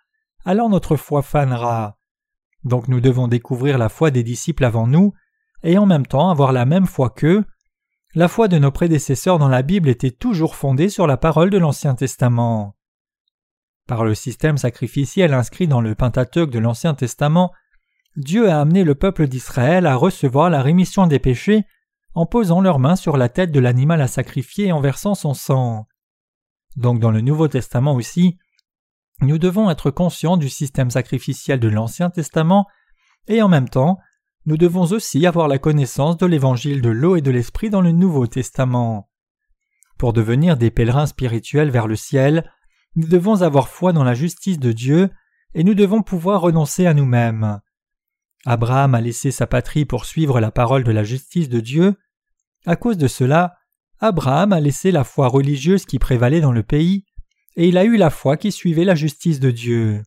alors notre foi fanera. Donc nous devons découvrir la foi des disciples avant nous, et en même temps avoir la même foi qu'eux. La foi de nos prédécesseurs dans la Bible était toujours fondée sur la parole de l'Ancien Testament. Par le système sacrificiel inscrit dans le Pentateuque de l'Ancien Testament, Dieu a amené le peuple d'Israël à recevoir la rémission des péchés en posant leurs mains sur la tête de l'animal à sacrifier et en versant son sang. Donc dans le Nouveau Testament aussi, nous devons être conscients du système sacrificiel de l'Ancien Testament et en même temps, nous devons aussi avoir la connaissance de l'évangile de l'eau et de l'esprit dans le Nouveau Testament. Pour devenir des pèlerins spirituels vers le ciel, nous devons avoir foi dans la justice de Dieu et nous devons pouvoir renoncer à nous-mêmes. Abraham a laissé sa patrie pour suivre la parole de la justice de Dieu. À cause de cela, Abraham a laissé la foi religieuse qui prévalait dans le pays et il a eu la foi qui suivait la justice de Dieu.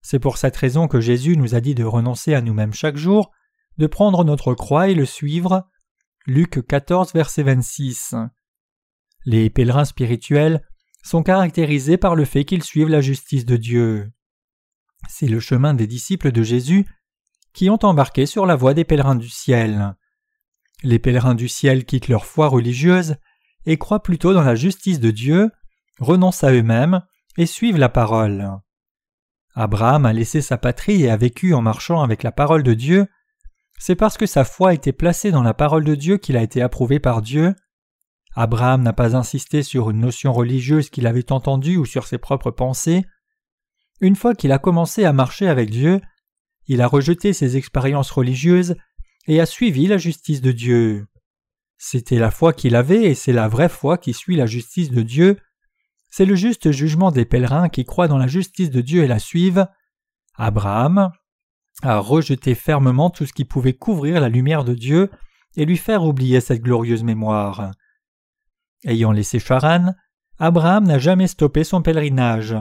C'est pour cette raison que Jésus nous a dit de renoncer à nous-mêmes chaque jour, de prendre notre croix et le suivre. Luc 14, verset 26. Les pèlerins spirituels sont caractérisés par le fait qu'ils suivent la justice de Dieu. C'est le chemin des disciples de Jésus qui ont embarqué sur la voie des pèlerins du ciel. Les pèlerins du ciel quittent leur foi religieuse et croient plutôt dans la justice de Dieu, renoncent à eux-mêmes et suivent la parole. Abraham a laissé sa patrie et a vécu en marchant avec la parole de Dieu. C'est parce que sa foi été placée dans la parole de Dieu qu'il a été approuvé par Dieu. Abraham n'a pas insisté sur une notion religieuse qu'il avait entendue ou sur ses propres pensées. Une fois qu'il a commencé à marcher avec Dieu, il a rejeté ses expériences religieuses et a suivi la justice de Dieu. C'était la foi qu'il avait et c'est la vraie foi qui suit la justice de Dieu. C'est le juste jugement des pèlerins qui croient dans la justice de Dieu et la suivent. Abraham a rejeté fermement tout ce qui pouvait couvrir la lumière de Dieu et lui faire oublier cette glorieuse mémoire. Ayant laissé Charan, Abraham n'a jamais stoppé son pèlerinage.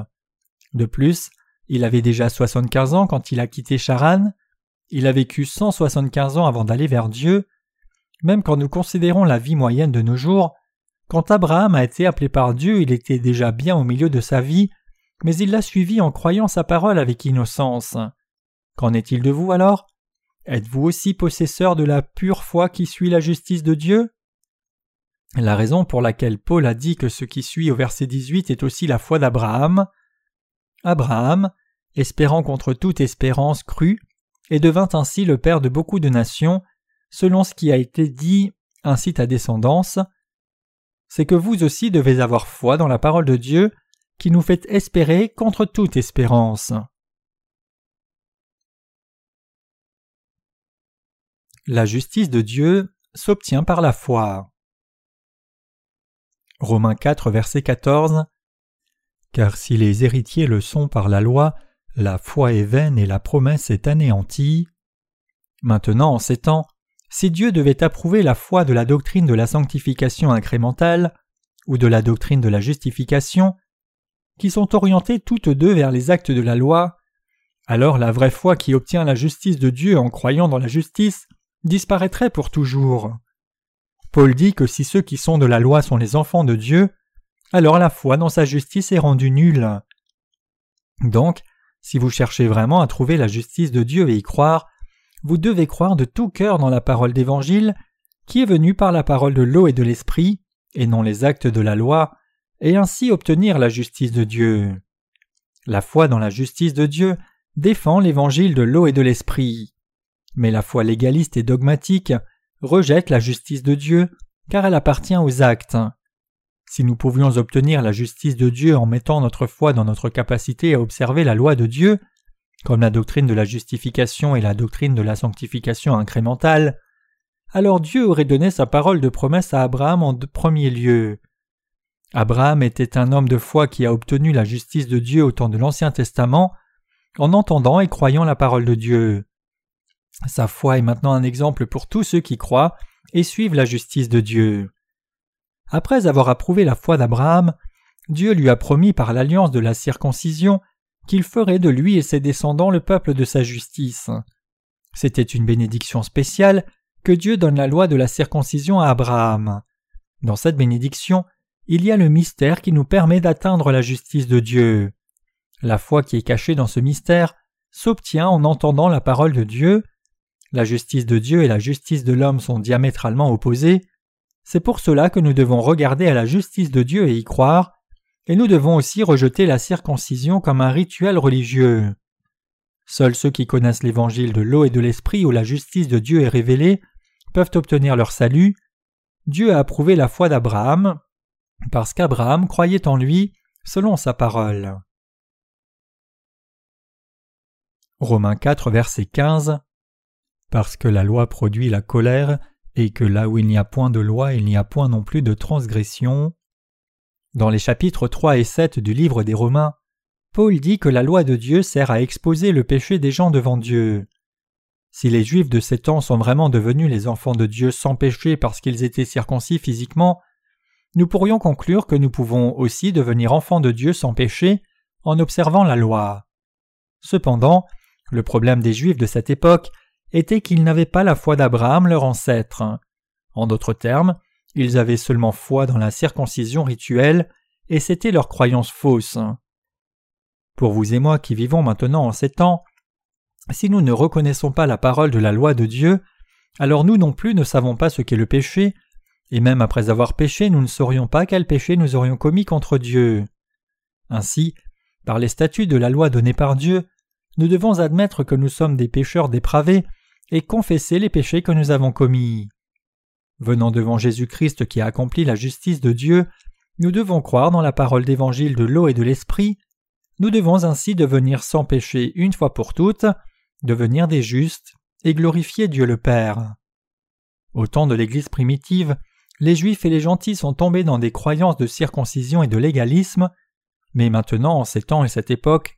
De plus, il avait déjà 75 ans quand il a quitté Charan, il a vécu 175 ans avant d'aller vers Dieu. Même quand nous considérons la vie moyenne de nos jours, quand Abraham a été appelé par Dieu, il était déjà bien au milieu de sa vie, mais il l'a suivi en croyant sa parole avec innocence. Qu'en est-il de vous alors? Êtes-vous aussi possesseur de la pure foi qui suit la justice de Dieu? La raison pour laquelle Paul a dit que ce qui suit au verset 18 est aussi la foi d'Abraham. Abraham, espérant contre toute espérance, crut, et devint ainsi le père de beaucoup de nations, selon ce qui a été dit ainsi ta descendance. C'est que vous aussi devez avoir foi dans la parole de Dieu, qui nous fait espérer contre toute espérance. La justice de Dieu s'obtient par la foi. Romains 4, verset 14 Car si les héritiers le sont par la loi, la foi est vaine et la promesse est anéantie. Maintenant, en ces temps, si Dieu devait approuver la foi de la doctrine de la sanctification incrémentale ou de la doctrine de la justification, qui sont orientées toutes deux vers les actes de la loi, alors la vraie foi qui obtient la justice de Dieu en croyant dans la justice disparaîtrait pour toujours. Paul dit que si ceux qui sont de la loi sont les enfants de Dieu, alors la foi dans sa justice est rendue nulle. Donc, si vous cherchez vraiment à trouver la justice de Dieu et y croire, vous devez croire de tout cœur dans la parole d'Évangile, qui est venue par la parole de l'eau et de l'Esprit, et non les actes de la loi, et ainsi obtenir la justice de Dieu. La foi dans la justice de Dieu défend l'Évangile de l'eau et de l'Esprit. Mais la foi légaliste et dogmatique rejette la justice de Dieu car elle appartient aux actes. Si nous pouvions obtenir la justice de Dieu en mettant notre foi dans notre capacité à observer la loi de Dieu, comme la doctrine de la justification et la doctrine de la sanctification incrémentale, alors Dieu aurait donné sa parole de promesse à Abraham en premier lieu. Abraham était un homme de foi qui a obtenu la justice de Dieu au temps de l'Ancien Testament en entendant et croyant la parole de Dieu. Sa foi est maintenant un exemple pour tous ceux qui croient et suivent la justice de Dieu. Après avoir approuvé la foi d'Abraham, Dieu lui a promis par l'alliance de la circoncision qu'il ferait de lui et ses descendants le peuple de sa justice. C'était une bénédiction spéciale que Dieu donne la loi de la circoncision à Abraham. Dans cette bénédiction, il y a le mystère qui nous permet d'atteindre la justice de Dieu. La foi qui est cachée dans ce mystère s'obtient en entendant la parole de Dieu, la justice de Dieu et la justice de l'homme sont diamétralement opposées. C'est pour cela que nous devons regarder à la justice de Dieu et y croire, et nous devons aussi rejeter la circoncision comme un rituel religieux. Seuls ceux qui connaissent l'évangile de l'eau et de l'esprit où la justice de Dieu est révélée peuvent obtenir leur salut. Dieu a approuvé la foi d'Abraham, parce qu'Abraham croyait en lui selon sa parole. Romains 4, verset 15 parce que la loi produit la colère, et que là où il n'y a point de loi, il n'y a point non plus de transgression. Dans les chapitres 3 et 7 du livre des Romains, Paul dit que la loi de Dieu sert à exposer le péché des gens devant Dieu. Si les Juifs de ces temps sont vraiment devenus les enfants de Dieu sans péché parce qu'ils étaient circoncis physiquement, nous pourrions conclure que nous pouvons aussi devenir enfants de Dieu sans péché en observant la loi. Cependant, le problème des Juifs de cette époque était qu'ils n'avaient pas la foi d'Abraham leur ancêtre. En d'autres termes, ils avaient seulement foi dans la circoncision rituelle, et c'était leur croyance fausse. Pour vous et moi qui vivons maintenant en ces temps, si nous ne reconnaissons pas la parole de la loi de Dieu, alors nous non plus ne savons pas ce qu'est le péché, et même après avoir péché, nous ne saurions pas quel péché nous aurions commis contre Dieu. Ainsi, par les statuts de la loi donnée par Dieu, nous devons admettre que nous sommes des pécheurs dépravés et confesser les péchés que nous avons commis. Venant devant Jésus-Christ qui a accompli la justice de Dieu, nous devons croire dans la parole d'évangile de l'eau et de l'esprit. Nous devons ainsi devenir sans péché une fois pour toutes, devenir des justes et glorifier Dieu le Père. Au temps de l'Église primitive, les Juifs et les gentils sont tombés dans des croyances de circoncision et de légalisme, mais maintenant, en ces temps et cette époque,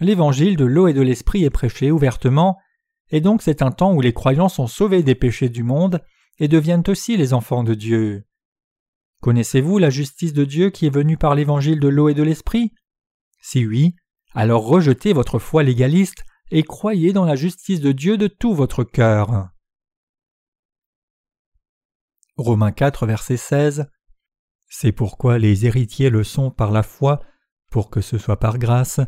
l'évangile de l'eau et de l'esprit est prêché ouvertement, et donc c'est un temps où les croyants sont sauvés des péchés du monde et deviennent aussi les enfants de Dieu. Connaissez-vous la justice de Dieu qui est venue par l'évangile de l'eau et de l'esprit? Si oui, alors rejetez votre foi légaliste et croyez dans la justice de Dieu de tout votre cœur. Romains 4, verset 16 C'est pourquoi les héritiers le sont par la foi, pour que ce soit par grâce,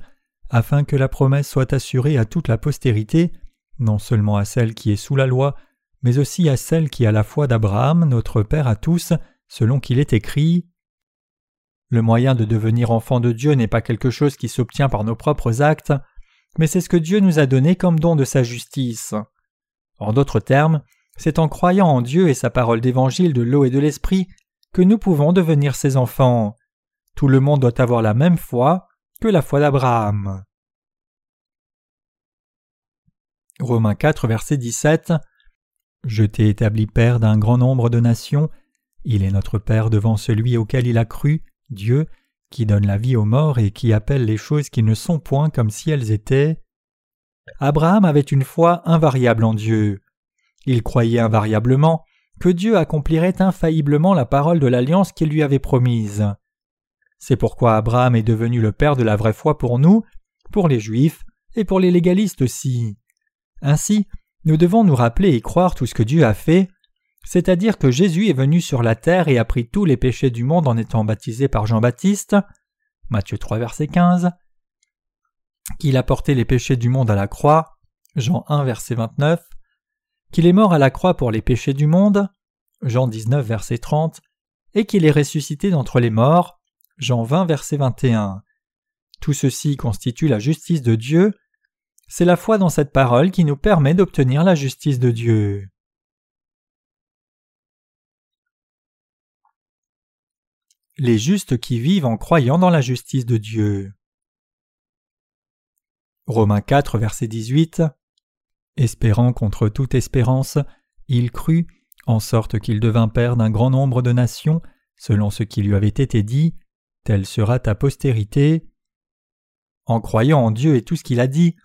afin que la promesse soit assurée à toute la postérité, non seulement à celle qui est sous la loi, mais aussi à celle qui a la foi d'Abraham, notre Père à tous, selon qu'il est écrit. Le moyen de devenir enfant de Dieu n'est pas quelque chose qui s'obtient par nos propres actes, mais c'est ce que Dieu nous a donné comme don de sa justice. En d'autres termes, c'est en croyant en Dieu et sa parole d'évangile de l'eau et de l'esprit que nous pouvons devenir ses enfants. Tout le monde doit avoir la même foi que la foi d'Abraham. Romains 4, verset 17 Je t'ai établi Père d'un grand nombre de nations. Il est notre Père devant celui auquel il a cru, Dieu, qui donne la vie aux morts et qui appelle les choses qui ne sont point comme si elles étaient. Abraham avait une foi invariable en Dieu. Il croyait invariablement que Dieu accomplirait infailliblement la parole de l'alliance qu'il lui avait promise. C'est pourquoi Abraham est devenu le père de la vraie foi pour nous, pour les juifs et pour les légalistes aussi. Ainsi, nous devons nous rappeler et croire tout ce que Dieu a fait, c'est-à-dire que Jésus est venu sur la terre et a pris tous les péchés du monde en étant baptisé par Jean-Baptiste, Matthieu 3 verset 15, qu'il a porté les péchés du monde à la croix, Jean 1 verset 29, qu'il est mort à la croix pour les péchés du monde, Jean 19 verset 30, et qu'il est ressuscité d'entre les morts, Jean 20 verset 21. Tout ceci constitue la justice de Dieu. C'est la foi dans cette parole qui nous permet d'obtenir la justice de Dieu. Les justes qui vivent en croyant dans la justice de Dieu. Romains 4 verset 18 Espérant contre toute espérance, il crut, en sorte qu'il devint père d'un grand nombre de nations, selon ce qui lui avait été dit, telle sera ta postérité. En croyant en Dieu et tout ce qu'il a dit,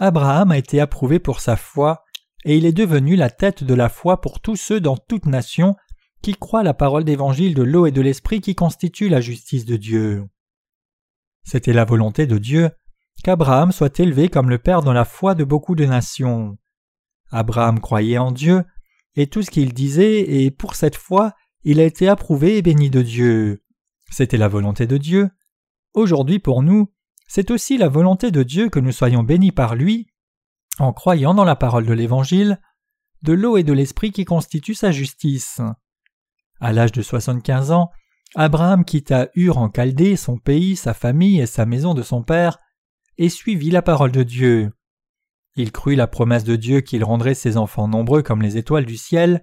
Abraham a été approuvé pour sa foi, et il est devenu la tête de la foi pour tous ceux dans toute nation qui croient la parole d'évangile de l'eau et de l'esprit qui constitue la justice de Dieu. C'était la volonté de Dieu qu'Abraham soit élevé comme le père dans la foi de beaucoup de nations. Abraham croyait en Dieu, et tout ce qu'il disait, et pour cette foi, il a été approuvé et béni de Dieu. C'était la volonté de Dieu. Aujourd'hui pour nous, c'est aussi la volonté de Dieu que nous soyons bénis par lui, en croyant dans la parole de l'Évangile, de l'eau et de l'Esprit qui constituent sa justice. À l'âge de soixante-quinze ans, Abraham quitta Ur en Chaldée, son pays, sa famille et sa maison de son père, et suivit la parole de Dieu. Il crut la promesse de Dieu qu'il rendrait ses enfants nombreux comme les étoiles du ciel.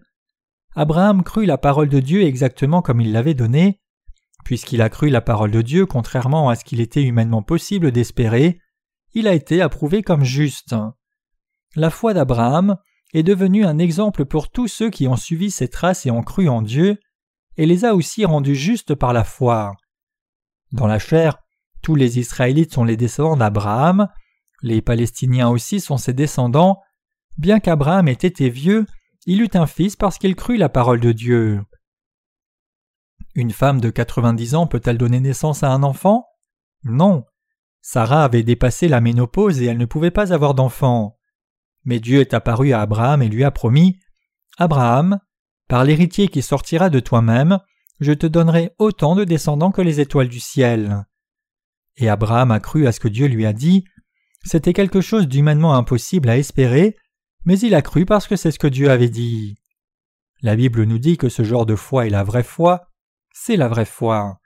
Abraham crut la parole de Dieu exactement comme il l'avait donnée. Puisqu'il a cru la parole de Dieu contrairement à ce qu'il était humainement possible d'espérer, il a été approuvé comme juste. La foi d'Abraham est devenue un exemple pour tous ceux qui ont suivi ses traces et ont cru en Dieu, et les a aussi rendus justes par la foi. Dans la chair, tous les Israélites sont les descendants d'Abraham, les Palestiniens aussi sont ses descendants. Bien qu'Abraham ait été vieux, il eut un fils parce qu'il crut la parole de Dieu. Une femme de quatre-vingt-dix ans peut-elle donner naissance à un enfant? Non. Sarah avait dépassé la ménopause et elle ne pouvait pas avoir d'enfant. Mais Dieu est apparu à Abraham et lui a promis Abraham, par l'héritier qui sortira de toi-même, je te donnerai autant de descendants que les étoiles du ciel. Et Abraham a cru à ce que Dieu lui a dit c'était quelque chose d'humainement impossible à espérer, mais il a cru parce que c'est ce que Dieu avait dit. La Bible nous dit que ce genre de foi est la vraie foi, c'est la vraie foi.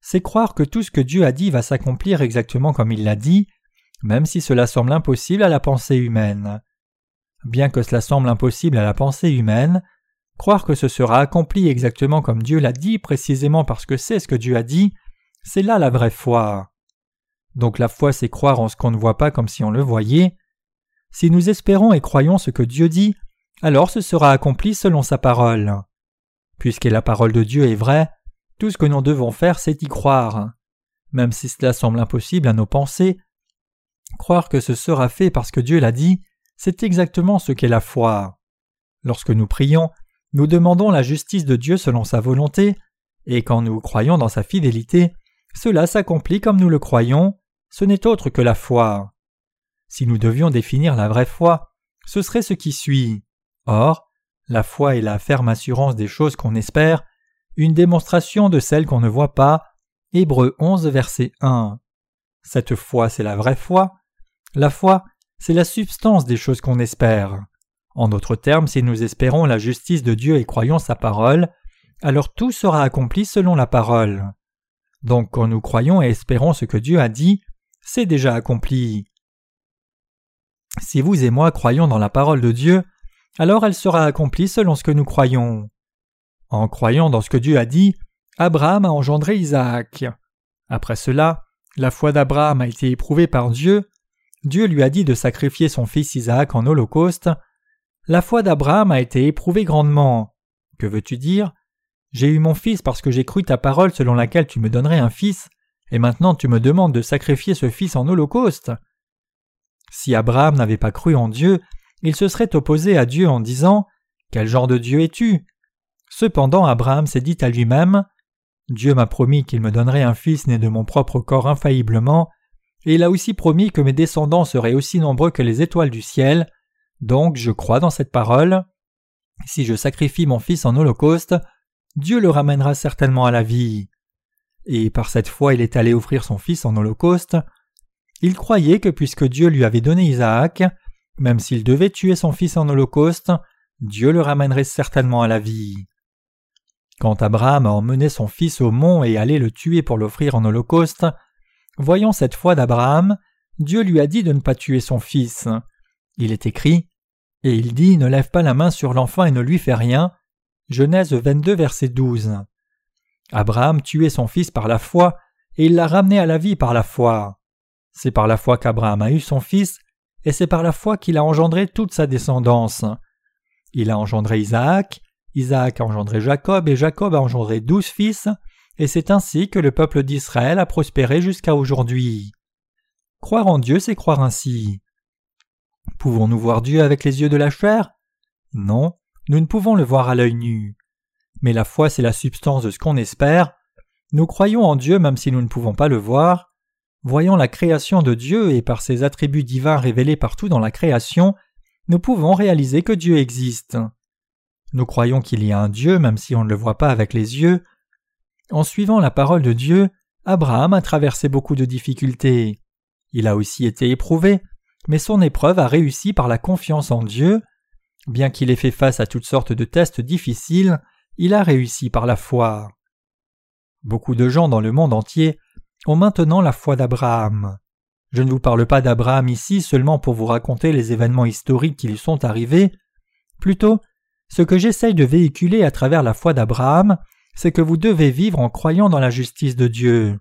C'est croire que tout ce que Dieu a dit va s'accomplir exactement comme il l'a dit, même si cela semble impossible à la pensée humaine. Bien que cela semble impossible à la pensée humaine, croire que ce sera accompli exactement comme Dieu l'a dit, précisément parce que c'est ce que Dieu a dit, c'est là la vraie foi. Donc la foi, c'est croire en ce qu'on ne voit pas comme si on le voyait. Si nous espérons et croyons ce que Dieu dit, alors ce sera accompli selon sa parole. Puisque la parole de Dieu est vraie, tout ce que nous devons faire, c'est y croire. Même si cela semble impossible à nos pensées, croire que ce sera fait parce que Dieu l'a dit, c'est exactement ce qu'est la foi. Lorsque nous prions, nous demandons la justice de Dieu selon sa volonté, et quand nous croyons dans sa fidélité, cela s'accomplit comme nous le croyons, ce n'est autre que la foi. Si nous devions définir la vraie foi, ce serait ce qui suit. Or, la foi est la ferme assurance des choses qu'on espère, une démonstration de celles qu'on ne voit pas. Hébreu 11, verset 1. Cette foi, c'est la vraie foi. La foi, c'est la substance des choses qu'on espère. En d'autres termes, si nous espérons la justice de Dieu et croyons sa parole, alors tout sera accompli selon la parole. Donc quand nous croyons et espérons ce que Dieu a dit, c'est déjà accompli. Si vous et moi croyons dans la parole de Dieu, alors elle sera accomplie selon ce que nous croyons. En croyant dans ce que Dieu a dit, Abraham a engendré Isaac. Après cela, la foi d'Abraham a été éprouvée par Dieu. Dieu lui a dit de sacrifier son fils Isaac en holocauste. La foi d'Abraham a été éprouvée grandement. Que veux-tu dire? J'ai eu mon fils parce que j'ai cru ta parole selon laquelle tu me donnerais un fils, et maintenant tu me demandes de sacrifier ce fils en holocauste. Si Abraham n'avait pas cru en Dieu, il se serait opposé à Dieu en disant Quel genre de Dieu es-tu? Cependant Abraham s'est dit à lui-même Dieu m'a promis qu'il me donnerait un fils né de mon propre corps infailliblement, et il a aussi promis que mes descendants seraient aussi nombreux que les étoiles du ciel, donc je crois dans cette parole. Si je sacrifie mon fils en holocauste, Dieu le ramènera certainement à la vie. Et par cette foi il est allé offrir son fils en holocauste. Il croyait que puisque Dieu lui avait donné Isaac, même s'il devait tuer son fils en holocauste, Dieu le ramènerait certainement à la vie. Quand Abraham a emmené son fils au mont et allait le tuer pour l'offrir en holocauste, voyant cette foi d'Abraham, Dieu lui a dit de ne pas tuer son fils. Il est écrit Et il dit Ne lève pas la main sur l'enfant et ne lui fais rien. Genèse 22, verset 12. Abraham tuait son fils par la foi, et il l'a ramené à la vie par la foi. C'est par la foi qu'Abraham a eu son fils, et c'est par la foi qu'il a engendré toute sa descendance. Il a engendré Isaac, Isaac a engendré Jacob, et Jacob a engendré douze fils, et c'est ainsi que le peuple d'Israël a prospéré jusqu'à aujourd'hui. Croire en Dieu, c'est croire ainsi. Pouvons-nous voir Dieu avec les yeux de la chair? Non, nous ne pouvons le voir à l'œil nu. Mais la foi, c'est la substance de ce qu'on espère. Nous croyons en Dieu même si nous ne pouvons pas le voir. Voyant la création de Dieu et par ses attributs divins révélés partout dans la création, nous pouvons réaliser que Dieu existe. Nous croyons qu'il y a un Dieu même si on ne le voit pas avec les yeux. En suivant la parole de Dieu, Abraham a traversé beaucoup de difficultés. Il a aussi été éprouvé, mais son épreuve a réussi par la confiance en Dieu. Bien qu'il ait fait face à toutes sortes de tests difficiles, il a réussi par la foi. Beaucoup de gens dans le monde entier ont maintenant la foi d'Abraham. Je ne vous parle pas d'Abraham ici seulement pour vous raconter les événements historiques qui lui sont arrivés, plutôt ce que j'essaye de véhiculer à travers la foi d'Abraham, c'est que vous devez vivre en croyant dans la justice de Dieu.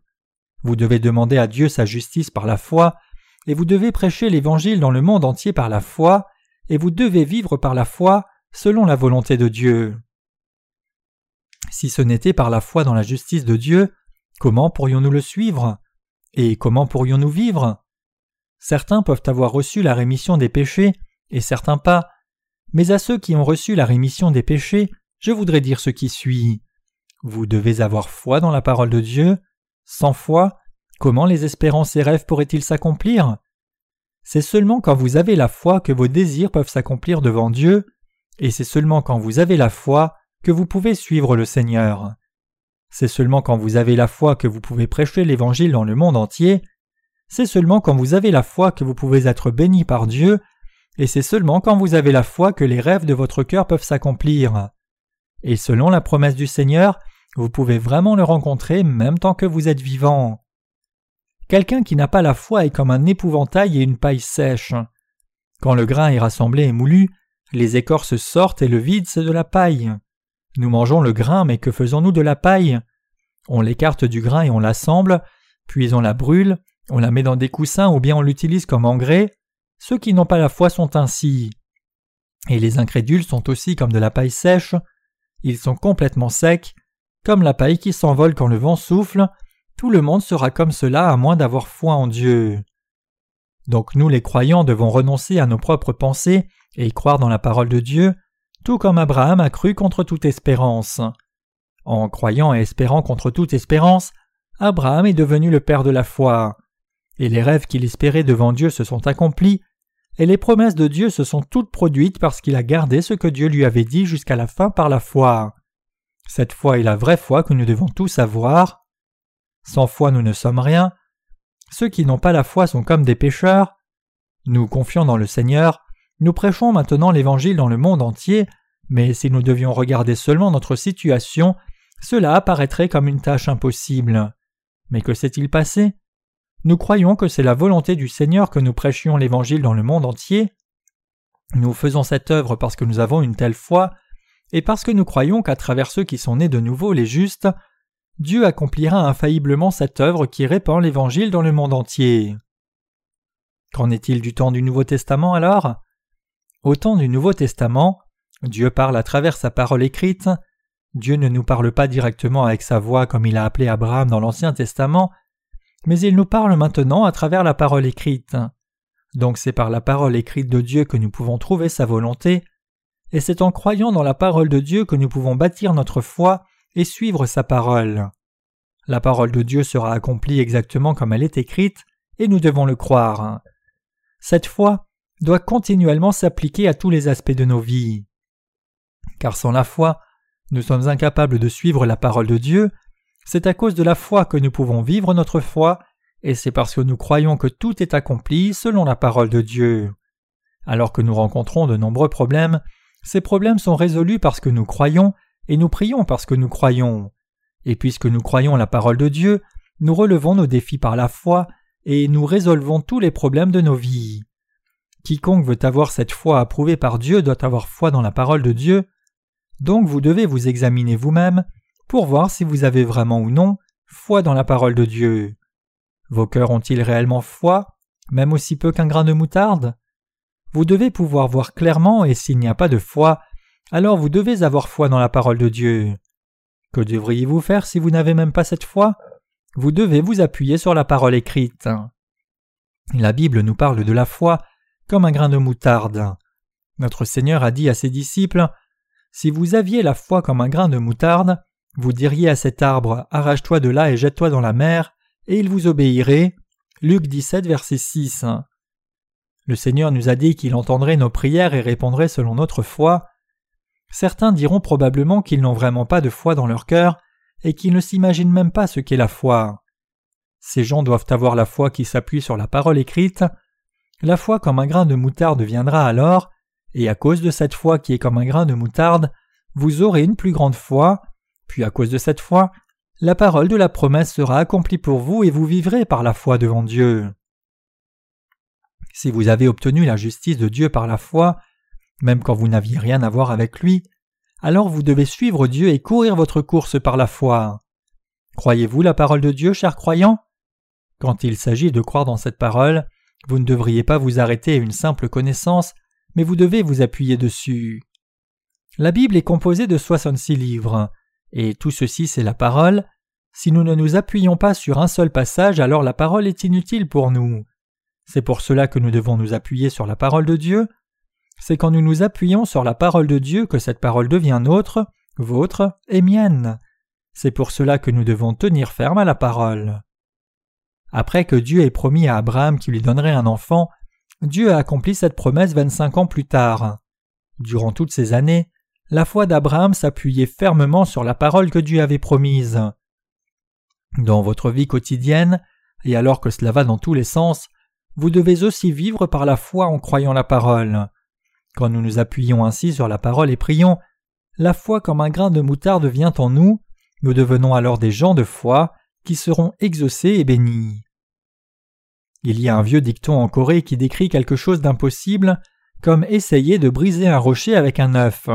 Vous devez demander à Dieu sa justice par la foi, et vous devez prêcher l'Évangile dans le monde entier par la foi, et vous devez vivre par la foi selon la volonté de Dieu. Si ce n'était par la foi dans la justice de Dieu, Comment pourrions-nous le suivre? Et comment pourrions-nous vivre? Certains peuvent avoir reçu la rémission des péchés et certains pas, mais à ceux qui ont reçu la rémission des péchés, je voudrais dire ce qui suit. Vous devez avoir foi dans la parole de Dieu. Sans foi, comment les espérances et rêves pourraient-ils s'accomplir? C'est seulement quand vous avez la foi que vos désirs peuvent s'accomplir devant Dieu, et c'est seulement quand vous avez la foi que vous pouvez suivre le Seigneur. C'est seulement quand vous avez la foi que vous pouvez prêcher l'Évangile dans le monde entier, c'est seulement quand vous avez la foi que vous pouvez être béni par Dieu, et c'est seulement quand vous avez la foi que les rêves de votre cœur peuvent s'accomplir. Et selon la promesse du Seigneur, vous pouvez vraiment le rencontrer même tant que vous êtes vivant. Quelqu'un qui n'a pas la foi est comme un épouvantail et une paille sèche. Quand le grain est rassemblé et moulu, Les écorces sortent et le vide c'est de la paille. Nous mangeons le grain, mais que faisons-nous de la paille? On l'écarte du grain et on l'assemble, puis on la brûle, on la met dans des coussins ou bien on l'utilise comme engrais. Ceux qui n'ont pas la foi sont ainsi. Et les incrédules sont aussi comme de la paille sèche. Ils sont complètement secs, comme la paille qui s'envole quand le vent souffle. Tout le monde sera comme cela à moins d'avoir foi en Dieu. Donc nous les croyants devons renoncer à nos propres pensées et croire dans la parole de Dieu, tout comme Abraham a cru contre toute espérance. En croyant et espérant contre toute espérance, Abraham est devenu le père de la foi. Et les rêves qu'il espérait devant Dieu se sont accomplis, et les promesses de Dieu se sont toutes produites parce qu'il a gardé ce que Dieu lui avait dit jusqu'à la fin par la foi. Cette foi est la vraie foi que nous devons tous avoir. Sans foi nous ne sommes rien. Ceux qui n'ont pas la foi sont comme des pécheurs. Nous confions dans le Seigneur, nous prêchons maintenant l'Évangile dans le monde entier, mais si nous devions regarder seulement notre situation, cela apparaîtrait comme une tâche impossible. Mais que s'est-il passé? Nous croyons que c'est la volonté du Seigneur que nous prêchions l'Évangile dans le monde entier. Nous faisons cette œuvre parce que nous avons une telle foi, et parce que nous croyons qu'à travers ceux qui sont nés de nouveau les justes, Dieu accomplira infailliblement cette œuvre qui répand l'Évangile dans le monde entier. Qu'en est-il du temps du Nouveau Testament alors? Au temps du Nouveau Testament, Dieu parle à travers sa parole écrite, Dieu ne nous parle pas directement avec sa voix comme il a appelé Abraham dans l'Ancien Testament, mais il nous parle maintenant à travers la parole écrite. Donc c'est par la parole écrite de Dieu que nous pouvons trouver sa volonté, et c'est en croyant dans la parole de Dieu que nous pouvons bâtir notre foi et suivre sa parole. La parole de Dieu sera accomplie exactement comme elle est écrite, et nous devons le croire. Cette foi doit continuellement s'appliquer à tous les aspects de nos vies. Car sans la foi, nous sommes incapables de suivre la parole de Dieu, c'est à cause de la foi que nous pouvons vivre notre foi, et c'est parce que nous croyons que tout est accompli selon la parole de Dieu. Alors que nous rencontrons de nombreux problèmes, ces problèmes sont résolus parce que nous croyons, et nous prions parce que nous croyons. Et puisque nous croyons la parole de Dieu, nous relevons nos défis par la foi, et nous résolvons tous les problèmes de nos vies. Quiconque veut avoir cette foi approuvée par Dieu doit avoir foi dans la parole de Dieu, donc vous devez vous examiner vous-même pour voir si vous avez vraiment ou non foi dans la parole de Dieu. Vos cœurs ont-ils réellement foi, même aussi peu qu'un grain de moutarde? Vous devez pouvoir voir clairement et s'il n'y a pas de foi, alors vous devez avoir foi dans la parole de Dieu. Que devriez-vous faire si vous n'avez même pas cette foi? Vous devez vous appuyer sur la parole écrite. La Bible nous parle de la foi comme un grain de moutarde. Notre Seigneur a dit à ses disciples si vous aviez la foi comme un grain de moutarde, vous diriez à cet arbre Arrache-toi de là et jette-toi dans la mer, et il vous obéirait. Luc 17, verset 6. Le Seigneur nous a dit qu'il entendrait nos prières et répondrait selon notre foi. Certains diront probablement qu'ils n'ont vraiment pas de foi dans leur cœur et qu'ils ne s'imaginent même pas ce qu'est la foi. Ces gens doivent avoir la foi qui s'appuie sur la parole écrite. La foi comme un grain de moutarde viendra alors, et à cause de cette foi qui est comme un grain de moutarde, vous aurez une plus grande foi, puis à cause de cette foi, la parole de la promesse sera accomplie pour vous et vous vivrez par la foi devant Dieu. Si vous avez obtenu la justice de Dieu par la foi, même quand vous n'aviez rien à voir avec lui, alors vous devez suivre Dieu et courir votre course par la foi. Croyez-vous la parole de Dieu, chers croyants? Quand il s'agit de croire dans cette parole, vous ne devriez pas vous arrêter à une simple connaissance, mais vous devez vous appuyer dessus. La Bible est composée de 66 livres, et tout ceci c'est la parole. Si nous ne nous appuyons pas sur un seul passage, alors la parole est inutile pour nous. C'est pour cela que nous devons nous appuyer sur la parole de Dieu. C'est quand nous nous appuyons sur la parole de Dieu que cette parole devient nôtre, vôtre et mienne. C'est pour cela que nous devons tenir ferme à la parole. Après que Dieu ait promis à Abraham qu'il lui donnerait un enfant, Dieu a accompli cette promesse vingt-cinq ans plus tard. Durant toutes ces années, la foi d'Abraham s'appuyait fermement sur la parole que Dieu avait promise. Dans votre vie quotidienne, et alors que cela va dans tous les sens, vous devez aussi vivre par la foi en croyant la parole. Quand nous nous appuyons ainsi sur la parole et prions, la foi comme un grain de moutarde vient en nous, nous devenons alors des gens de foi qui seront exaucés et bénis. Il y a un vieux dicton en Corée qui décrit quelque chose d'impossible comme essayer de briser un rocher avec un œuf.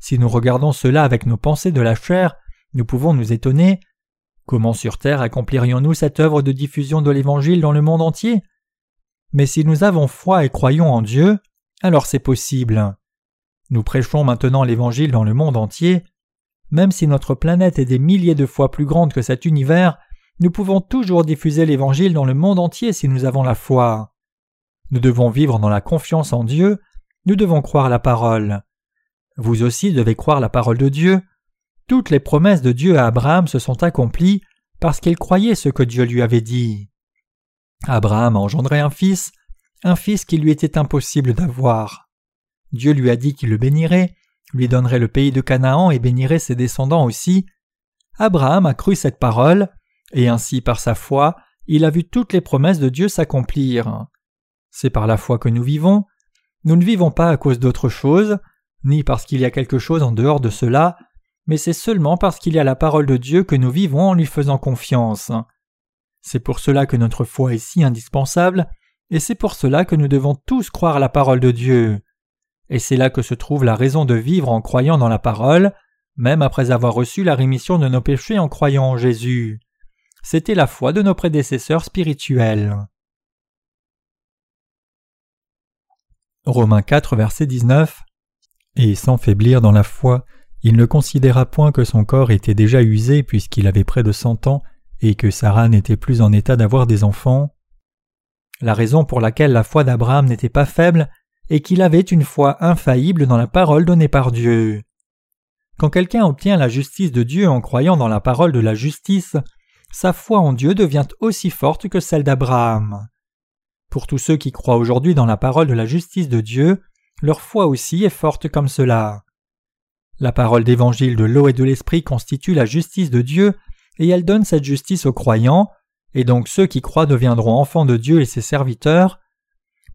Si nous regardons cela avec nos pensées de la chair, nous pouvons nous étonner. Comment sur terre accomplirions-nous cette œuvre de diffusion de l'Évangile dans le monde entier? Mais si nous avons foi et croyons en Dieu, alors c'est possible. Nous prêchons maintenant l'Évangile dans le monde entier. Même si notre planète est des milliers de fois plus grande que cet univers, nous pouvons toujours diffuser l'Évangile dans le monde entier si nous avons la foi. Nous devons vivre dans la confiance en Dieu, nous devons croire la parole. Vous aussi devez croire la parole de Dieu. Toutes les promesses de Dieu à Abraham se sont accomplies parce qu'il croyait ce que Dieu lui avait dit. Abraham a engendré un fils, un fils qui lui était impossible d'avoir. Dieu lui a dit qu'il le bénirait, lui donnerait le pays de Canaan et bénirait ses descendants aussi. Abraham a cru cette parole, et ainsi par sa foi, il a vu toutes les promesses de Dieu s'accomplir. C'est par la foi que nous vivons. Nous ne vivons pas à cause d'autre chose, ni parce qu'il y a quelque chose en dehors de cela, mais c'est seulement parce qu'il y a la parole de Dieu que nous vivons en lui faisant confiance. C'est pour cela que notre foi est si indispensable, et c'est pour cela que nous devons tous croire la parole de Dieu. Et c'est là que se trouve la raison de vivre en croyant dans la parole, même après avoir reçu la rémission de nos péchés en croyant en Jésus. C'était la foi de nos prédécesseurs spirituels. Romains 4, verset 19 Et sans faiblir dans la foi, il ne considéra point que son corps était déjà usé puisqu'il avait près de cent ans et que Sarah n'était plus en état d'avoir des enfants. La raison pour laquelle la foi d'Abraham n'était pas faible est qu'il avait une foi infaillible dans la parole donnée par Dieu. Quand quelqu'un obtient la justice de Dieu en croyant dans la parole de la justice, sa foi en Dieu devient aussi forte que celle d'Abraham. Pour tous ceux qui croient aujourd'hui dans la parole de la justice de Dieu, leur foi aussi est forte comme cela. La parole d'évangile de l'eau et de l'esprit constitue la justice de Dieu, et elle donne cette justice aux croyants, et donc ceux qui croient deviendront enfants de Dieu et ses serviteurs.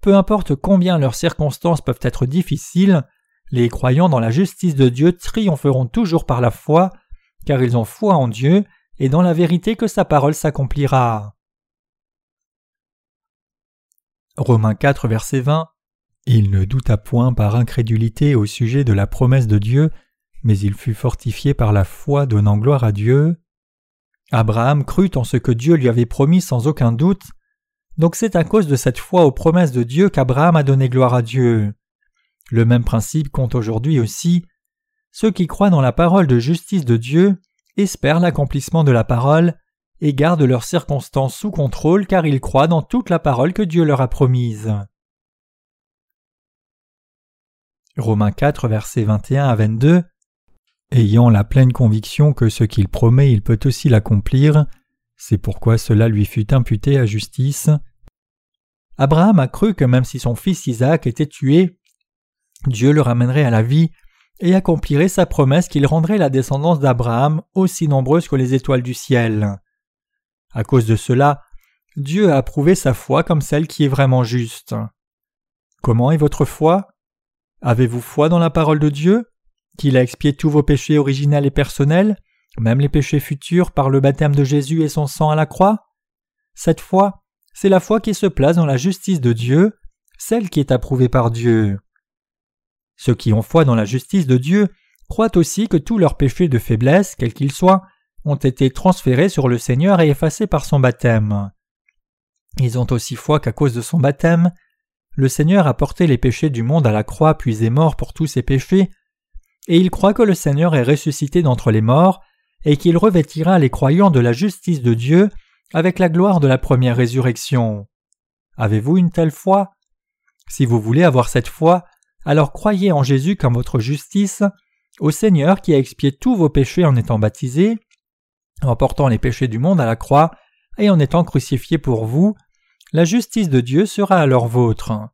Peu importe combien leurs circonstances peuvent être difficiles, les croyants dans la justice de Dieu triompheront toujours par la foi, car ils ont foi en Dieu et dans la vérité que sa parole s'accomplira. Romains 4, verset 20 Il ne douta point par incrédulité au sujet de la promesse de Dieu, mais il fut fortifié par la foi donnant gloire à Dieu. Abraham crut en ce que Dieu lui avait promis sans aucun doute, donc c'est à cause de cette foi aux promesses de Dieu qu'Abraham a donné gloire à Dieu. Le même principe compte aujourd'hui aussi. Ceux qui croient dans la parole de justice de Dieu espèrent l'accomplissement de la parole et gardent leurs circonstances sous contrôle car ils croient dans toute la parole que Dieu leur a promise. Romains 4 versets 21 à 22 Ayant la pleine conviction que ce qu'il promet il peut aussi l'accomplir, c'est pourquoi cela lui fut imputé à justice. Abraham a cru que même si son fils Isaac était tué, Dieu le ramènerait à la vie et accomplirait sa promesse qu'il rendrait la descendance d'Abraham aussi nombreuse que les étoiles du ciel. À cause de cela, Dieu a approuvé sa foi comme celle qui est vraiment juste. Comment est votre foi? Avez-vous foi dans la parole de Dieu Qu'il a expié tous vos péchés originels et personnels, même les péchés futurs par le baptême de Jésus et son sang à la croix? Cette foi, c'est la foi qui se place dans la justice de Dieu, celle qui est approuvée par Dieu. Ceux qui ont foi dans la justice de Dieu croient aussi que tous leurs péchés de faiblesse, quels qu'ils soient, ont été transférés sur le Seigneur et effacés par son baptême. Ils ont aussi foi qu'à cause de son baptême, le Seigneur a porté les péchés du monde à la croix puis est mort pour tous ses péchés, et ils croient que le Seigneur est ressuscité d'entre les morts et qu'il revêtira les croyants de la justice de Dieu avec la gloire de la première résurrection. Avez-vous une telle foi? Si vous voulez avoir cette foi, alors croyez en Jésus comme votre justice, au Seigneur qui a expié tous vos péchés en étant baptisé, en portant les péchés du monde à la croix et en étant crucifié pour vous, la justice de Dieu sera alors vôtre.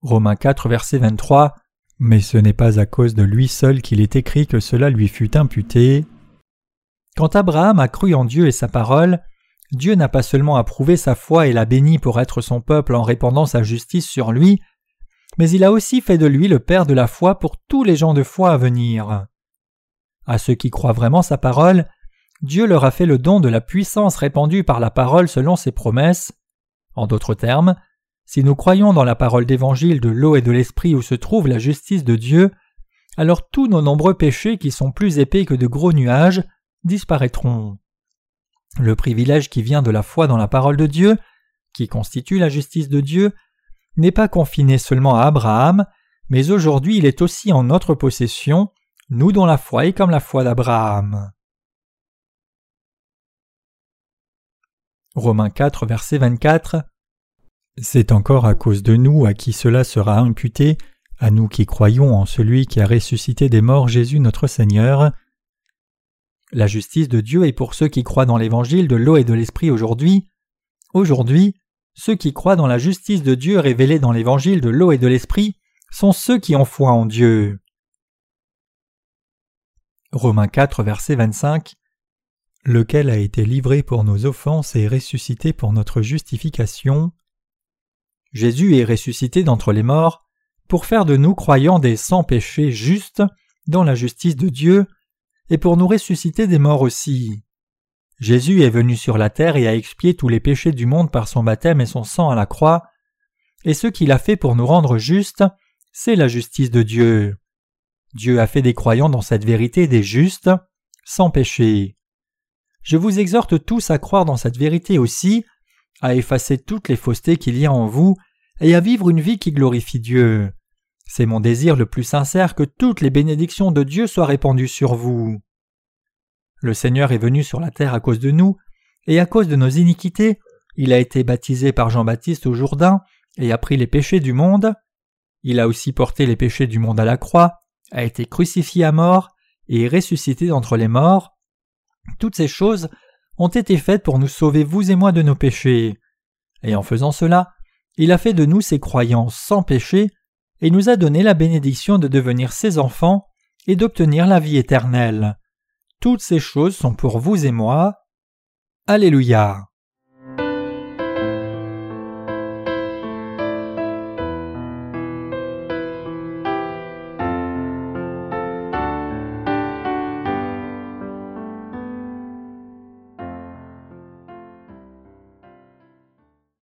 Romains 4, verset 23 Mais ce n'est pas à cause de lui seul qu'il est écrit que cela lui fut imputé. Quand Abraham a cru en Dieu et sa parole, Dieu n'a pas seulement approuvé sa foi et l'a béni pour être son peuple en répandant sa justice sur lui, mais il a aussi fait de lui le Père de la foi pour tous les gens de foi à venir. À ceux qui croient vraiment sa parole, Dieu leur a fait le don de la puissance répandue par la parole selon ses promesses. En d'autres termes, Si nous croyons dans la parole d'évangile de l'eau et de l'esprit où se trouve la justice de Dieu, alors tous nos nombreux péchés qui sont plus épais que de gros nuages disparaîtront. Le privilège qui vient de la foi dans la parole de Dieu, qui constitue la justice de Dieu, n'est pas confiné seulement à Abraham, mais aujourd'hui il est aussi en notre possession, nous dont la foi est comme la foi d'Abraham. Romains 4, verset 24 C'est encore à cause de nous à qui cela sera imputé, à nous qui croyons en celui qui a ressuscité des morts Jésus notre Seigneur. La justice de Dieu est pour ceux qui croient dans l'évangile de l'eau et de l'esprit aujourd'hui. Aujourd'hui, ceux qui croient dans la justice de Dieu révélée dans l'évangile de l'eau et de l'esprit sont ceux qui ont foi en Dieu. Romains 4, verset 25 Lequel a été livré pour nos offenses et ressuscité pour notre justification. Jésus est ressuscité d'entre les morts pour faire de nous croyants des sans péchés justes dans la justice de Dieu et pour nous ressusciter des morts aussi. Jésus est venu sur la terre et a expié tous les péchés du monde par son baptême et son sang à la croix, et ce qu'il a fait pour nous rendre justes, c'est la justice de Dieu. Dieu a fait des croyants dans cette vérité des justes, sans péché. Je vous exhorte tous à croire dans cette vérité aussi, à effacer toutes les faussetés qu'il y a en vous, et à vivre une vie qui glorifie Dieu. C'est mon désir le plus sincère que toutes les bénédictions de Dieu soient répandues sur vous. Le Seigneur est venu sur la terre à cause de nous, et à cause de nos iniquités, il a été baptisé par Jean-Baptiste au Jourdain et a pris les péchés du monde. Il a aussi porté les péchés du monde à la croix, a été crucifié à mort et est ressuscité d'entre les morts. Toutes ces choses ont été faites pour nous sauver vous et moi de nos péchés. Et en faisant cela, il a fait de nous ses croyants sans péché et nous a donné la bénédiction de devenir ses enfants et d'obtenir la vie éternelle. Toutes ces choses sont pour vous et moi. Alléluia.